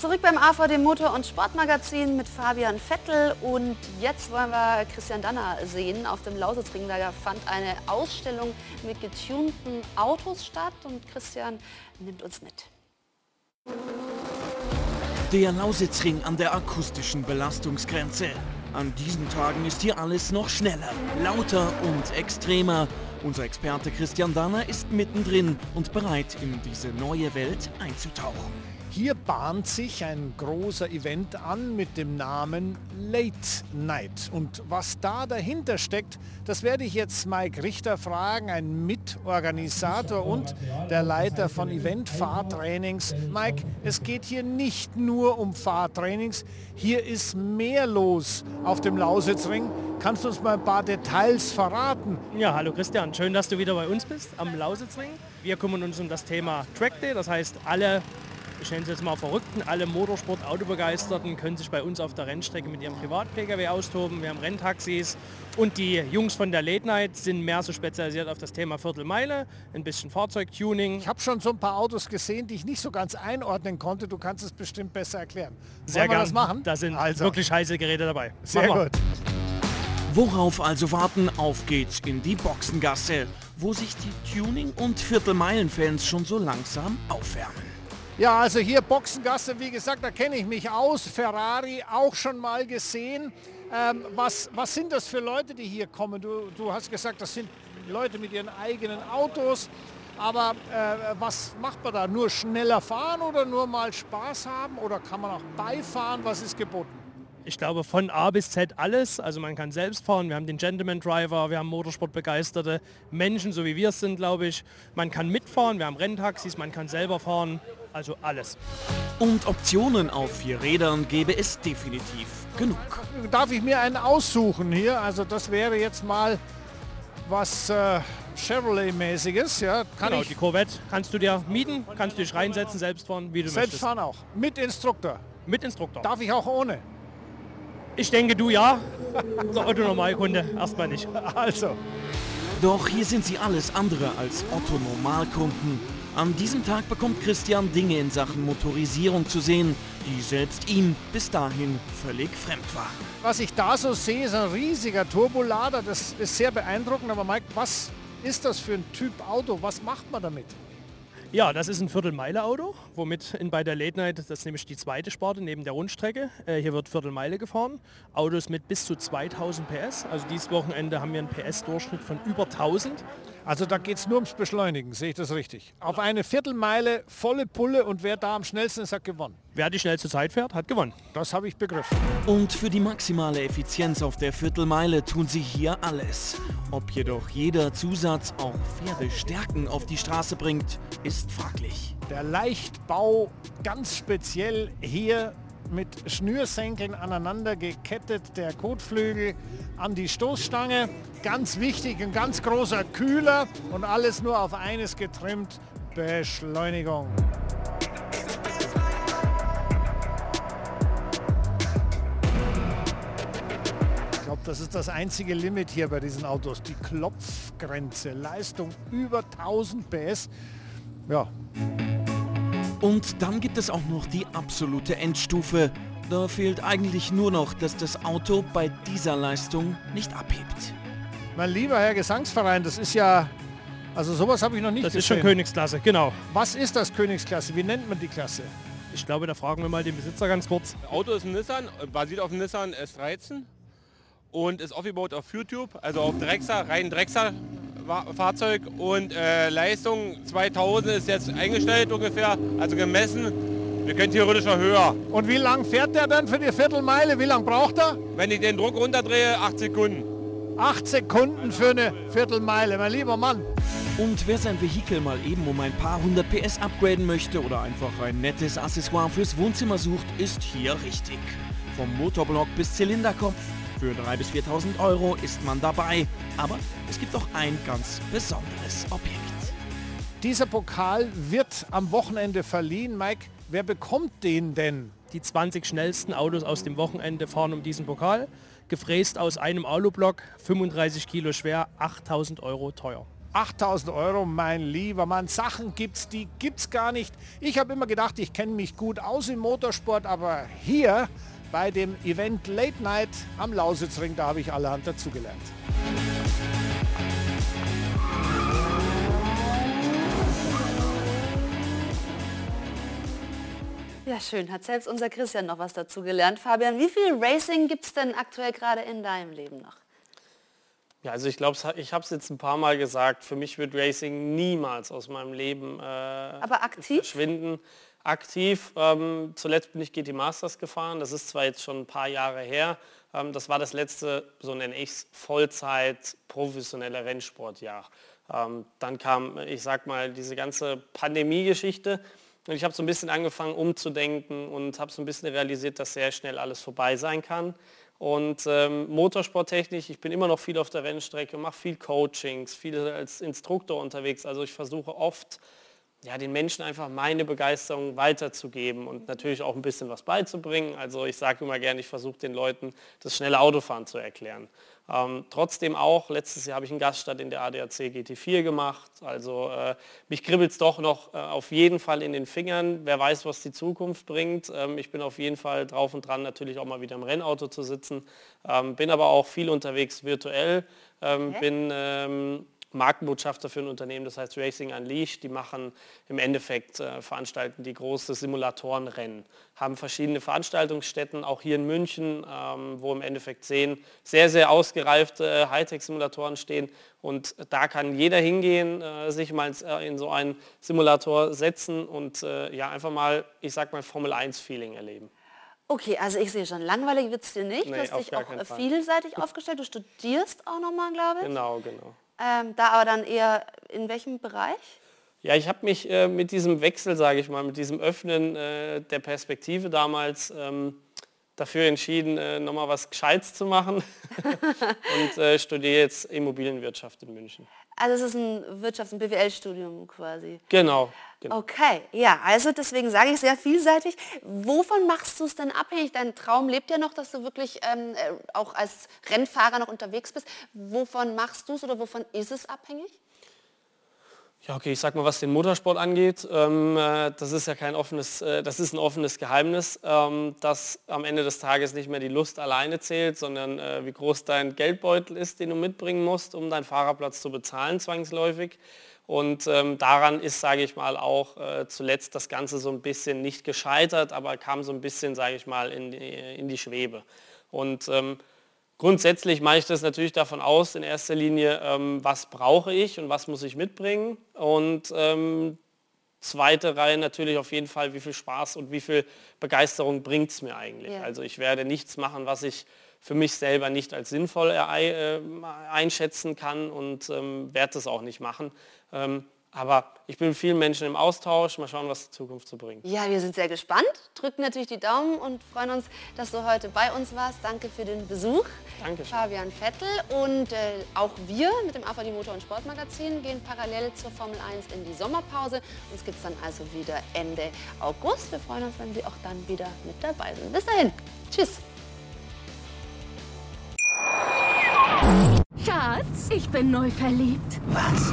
Zurück beim AVD Motor- und Sportmagazin mit Fabian Vettel und jetzt wollen wir Christian Danner sehen. Auf dem Lausitzring da fand eine Ausstellung mit getunten Autos statt und Christian nimmt uns mit. Der Lausitzring an der akustischen Belastungsgrenze. An diesen Tagen ist hier alles noch schneller, lauter und extremer. Unser Experte Christian Danner ist mittendrin und bereit, in diese neue Welt einzutauchen. Hier bahnt sich ein großer Event an mit dem Namen Late Night. Und was da dahinter steckt, das werde ich jetzt Mike Richter fragen, ein Mitorganisator und der Leiter von Event Fahrtrainings. Mike, es geht hier nicht nur um Fahrtrainings, hier ist mehr los auf dem Lausitzring. Kannst du uns mal ein paar Details verraten? Ja, hallo Christian, schön, dass du wieder bei uns bist am Lausitzring. Wir kümmern uns um das Thema Track Day, das heißt alle ich nenne es jetzt mal Verrückten, alle Motorsport-Autobegeisterten können sich bei uns auf der Rennstrecke mit ihrem Privat-Pkw austoben. Wir haben Renntaxis und die Jungs von der Late Night sind mehr so spezialisiert auf das Thema Viertelmeile, ein bisschen Fahrzeugtuning. Ich habe schon so ein paar Autos gesehen, die ich nicht so ganz einordnen konnte. Du kannst es bestimmt besser erklären. Sehr Wollen wir gern. das machen? Da sind Also. wirklich heiße Geräte dabei. Sehr Machen wir. gut. Worauf also warten? Auf geht's in die Boxengasse, wo sich die Tuning- und Viertelmeilen-Fans schon so langsam aufwärmen. Ja, also hier Boxengasse, wie gesagt, da kenne ich mich aus. Ferrari auch schon mal gesehen. Ähm, was, was sind das für Leute, die hier kommen? Du, du hast gesagt, das sind Leute mit ihren eigenen Autos. Aber äh, was macht man da? Nur schneller fahren oder nur mal Spaß haben? Oder kann man auch beifahren? Was ist geboten? Ich glaube von A bis Z alles. Also man kann selbst fahren. Wir haben den Gentleman Driver, wir haben Motorsportbegeisterte Menschen, so wie wir es sind, glaube ich. Man kann mitfahren, wir haben Renntaxis, man kann selber fahren. Also alles. Und Optionen auf vier Rädern gäbe es definitiv genug. Darf ich mir einen aussuchen hier? Also das wäre jetzt mal was äh, Chevrolet-mäßiges. Ja, kann genau, ich die Corvette kannst du dir mieten, kannst du dich reinsetzen, selbst fahren, wie du selbst möchtest. fahren auch. Mit Instruktor. Mit Instruktor. Darf ich auch ohne? Ich denke du ja. Der Otto-Normalkunde erstmal nicht. Also. Doch hier sind sie alles andere als Otto-Normalkunden. An diesem Tag bekommt Christian Dinge in Sachen Motorisierung zu sehen, die selbst ihm bis dahin völlig fremd waren. Was ich da so sehe, ist ein riesiger Turbolader. Das ist sehr beeindruckend. Aber Mike, was ist das für ein Typ Auto? Was macht man damit? Ja, das ist ein Viertelmeile-Auto, womit in, bei der Late Night, das ist nämlich die zweite Sparte neben der Rundstrecke, äh, hier wird Viertelmeile gefahren. Autos mit bis zu 2000 PS, also dieses Wochenende haben wir einen PS-Durchschnitt von über 1000. Also da geht es nur ums Beschleunigen, sehe ich das richtig? Auf eine Viertelmeile volle Pulle und wer da am schnellsten ist, hat gewonnen. Wer die schnellste Zeit fährt, hat gewonnen. Das habe ich begriffen. Und für die maximale Effizienz auf der Viertelmeile tun sie hier alles. Ob jedoch jeder Zusatz auch Pferdestärken auf die Straße bringt, ist fraglich. Der Leichtbau ganz speziell hier mit Schnürsenkeln aneinander gekettet, der Kotflügel an die Stoßstange. Ganz wichtig, ein ganz großer Kühler und alles nur auf eines getrimmt, Beschleunigung. Ich glaube, das ist das einzige Limit hier bei diesen Autos. Die Klopfgrenze, Leistung über 1000 PS. Ja, und dann gibt es auch noch die absolute Endstufe. Da fehlt eigentlich nur noch, dass das Auto bei dieser Leistung nicht abhebt. Mein lieber Herr Gesangsverein, das ist ja, also sowas habe ich noch nicht Das gesehen. ist schon Königsklasse, genau. Was ist das Königsklasse? Wie nennt man die Klasse? Ich glaube, da fragen wir mal den Besitzer ganz kurz. Das Auto ist ein Nissan, basiert auf dem Nissan S13 und ist aufgebaut auf YouTube, also auf Drexler, rein Drexler Fahrzeug und äh, Leistung 2000 ist jetzt eingestellt ungefähr, also gemessen. Wir können theoretisch noch höher. Und wie lang fährt der dann für die Viertelmeile? Wie lang braucht er? Wenn ich den Druck runterdrehe, 8 Sekunden. 8 Sekunden für eine Viertelmeile, mein lieber Mann. Und wer sein Vehikel mal eben um ein paar hundert PS upgraden möchte oder einfach ein nettes Accessoire fürs Wohnzimmer sucht, ist hier richtig. Vom Motorblock bis Zylinderkopf. Für 3.000 bis 4.000 Euro ist man dabei. Aber es gibt auch ein ganz besonderes Objekt. Dieser Pokal wird am Wochenende verliehen. Mike, wer bekommt den denn? Die 20 schnellsten Autos aus dem Wochenende fahren um diesen Pokal. Gefräst aus einem Alublock, 35 Kilo schwer, 8000 Euro teuer. 8000 Euro, mein lieber Mann. Sachen gibt's, die gibt's gar nicht. Ich habe immer gedacht, ich kenne mich gut aus im Motorsport, aber hier bei dem Event Late Night am Lausitzring, da habe ich allerhand dazugelernt. Ja, schön. Hat selbst unser Christian noch was dazu gelernt. Fabian, wie viel Racing gibt es denn aktuell gerade in deinem Leben noch? Ja, also ich glaube, ich habe es jetzt ein paar Mal gesagt, für mich wird Racing niemals aus meinem Leben äh, Aber aktiv? verschwinden. Aktiv, ähm, zuletzt bin ich GT Masters gefahren, das ist zwar jetzt schon ein paar Jahre her, ähm, das war das letzte, so nenne ich es, Vollzeit professionelle Rennsportjahr. Ähm, dann kam, ich sag mal, diese ganze Pandemie-Geschichte und ich habe so ein bisschen angefangen umzudenken und habe so ein bisschen realisiert, dass sehr schnell alles vorbei sein kann. Und ähm, Motorsporttechnisch, ich bin immer noch viel auf der Rennstrecke, mache viel Coachings, viel als Instruktor unterwegs. Also ich versuche oft, ja, den Menschen einfach meine Begeisterung weiterzugeben und natürlich auch ein bisschen was beizubringen. Also ich sage immer gerne, ich versuche den Leuten das schnelle Autofahren zu erklären. Ähm, trotzdem auch, letztes Jahr habe ich einen Gaststart in der ADAC GT4 gemacht. Also äh, mich kribbelt es doch noch äh, auf jeden Fall in den Fingern. Wer weiß, was die Zukunft bringt. Ähm, ich bin auf jeden Fall drauf und dran, natürlich auch mal wieder im Rennauto zu sitzen. Ähm, bin aber auch viel unterwegs virtuell. Ähm, Okay. Bin ähm, Markenbotschafter für ein Unternehmen, das heißt Racing Unleashed. Die machen im Endeffekt, äh, veranstalten die große Simulatorenrennen, haben verschiedene Veranstaltungsstätten, auch hier in München, ähm, wo im Endeffekt sehen, sehr, sehr ausgereifte äh, Hightech-Simulatoren stehen. Und da kann jeder hingehen, äh, sich mal äh, in so einen Simulator setzen und äh, ja einfach mal, ich sag mal, Formel 1-Feeling erleben. Okay, also ich sehe schon, langweilig wird es dir nicht. Nee, du hast dich auch äh, vielseitig aufgestellt. Du studierst auch nochmal, glaube ich. Genau, genau. Ähm, da aber dann eher in welchem Bereich? Ja, ich habe mich äh, mit diesem Wechsel, sage ich mal, mit diesem Öffnen äh, der Perspektive damals ähm, dafür entschieden, äh, nochmal was Gescheites zu machen und äh, studiere jetzt Immobilienwirtschaft in München. Also es ist ein Wirtschafts- und BWL-Studium quasi. Genau, genau. Okay, ja, also deswegen sage ich sehr vielseitig. Wovon machst du es denn abhängig? Dein Traum lebt ja noch, dass du wirklich ähm, äh, auch als Rennfahrer noch unterwegs bist. Wovon machst du es oder wovon ist es abhängig? Ja, okay, ich sag mal, was den Motorsport angeht, ähm, äh, das ist ja kein offenes, äh, das ist ein offenes Geheimnis, ähm, dass am Ende des Tages nicht mehr die Lust alleine zählt, sondern äh, wie groß dein Geldbeutel ist, den du mitbringen musst, um deinen Fahrerplatz zu bezahlen, zwangsläufig. Und ähm, daran ist, sage ich mal, auch äh, zuletzt das Ganze so ein bisschen nicht gescheitert, aber kam so ein bisschen, sage ich mal, in die, in die Schwebe. Und ähm, Grundsätzlich mache ich das natürlich davon aus, in erster Linie, ähm, was brauche ich und was muss ich mitbringen. Und ähm, zweite Reihe natürlich auf jeden Fall, wie viel Spaß und wie viel Begeisterung bringt es mir eigentlich. Ja. Also ich werde nichts machen, was ich für mich selber nicht als sinnvoll äh, einschätzen kann und ähm, werde das auch nicht machen. Ähm, aber ich bin mit vielen Menschen im Austausch. Mal schauen, was die Zukunft so bringt. Ja, wir sind sehr gespannt, drücken natürlich die Daumen und freuen uns, dass du heute bei uns warst. Danke für den Besuch. Danke. Fabian Vettel. Und äh, auch wir mit dem AVD Motor- und Sportmagazin gehen parallel zur Formel 1 in die Sommerpause. Uns gibt es dann also wieder Ende August. Wir freuen uns, wenn Sie auch dann wieder mit dabei sind. Bis dahin. Tschüss. Schatz, ich bin neu verliebt. Was?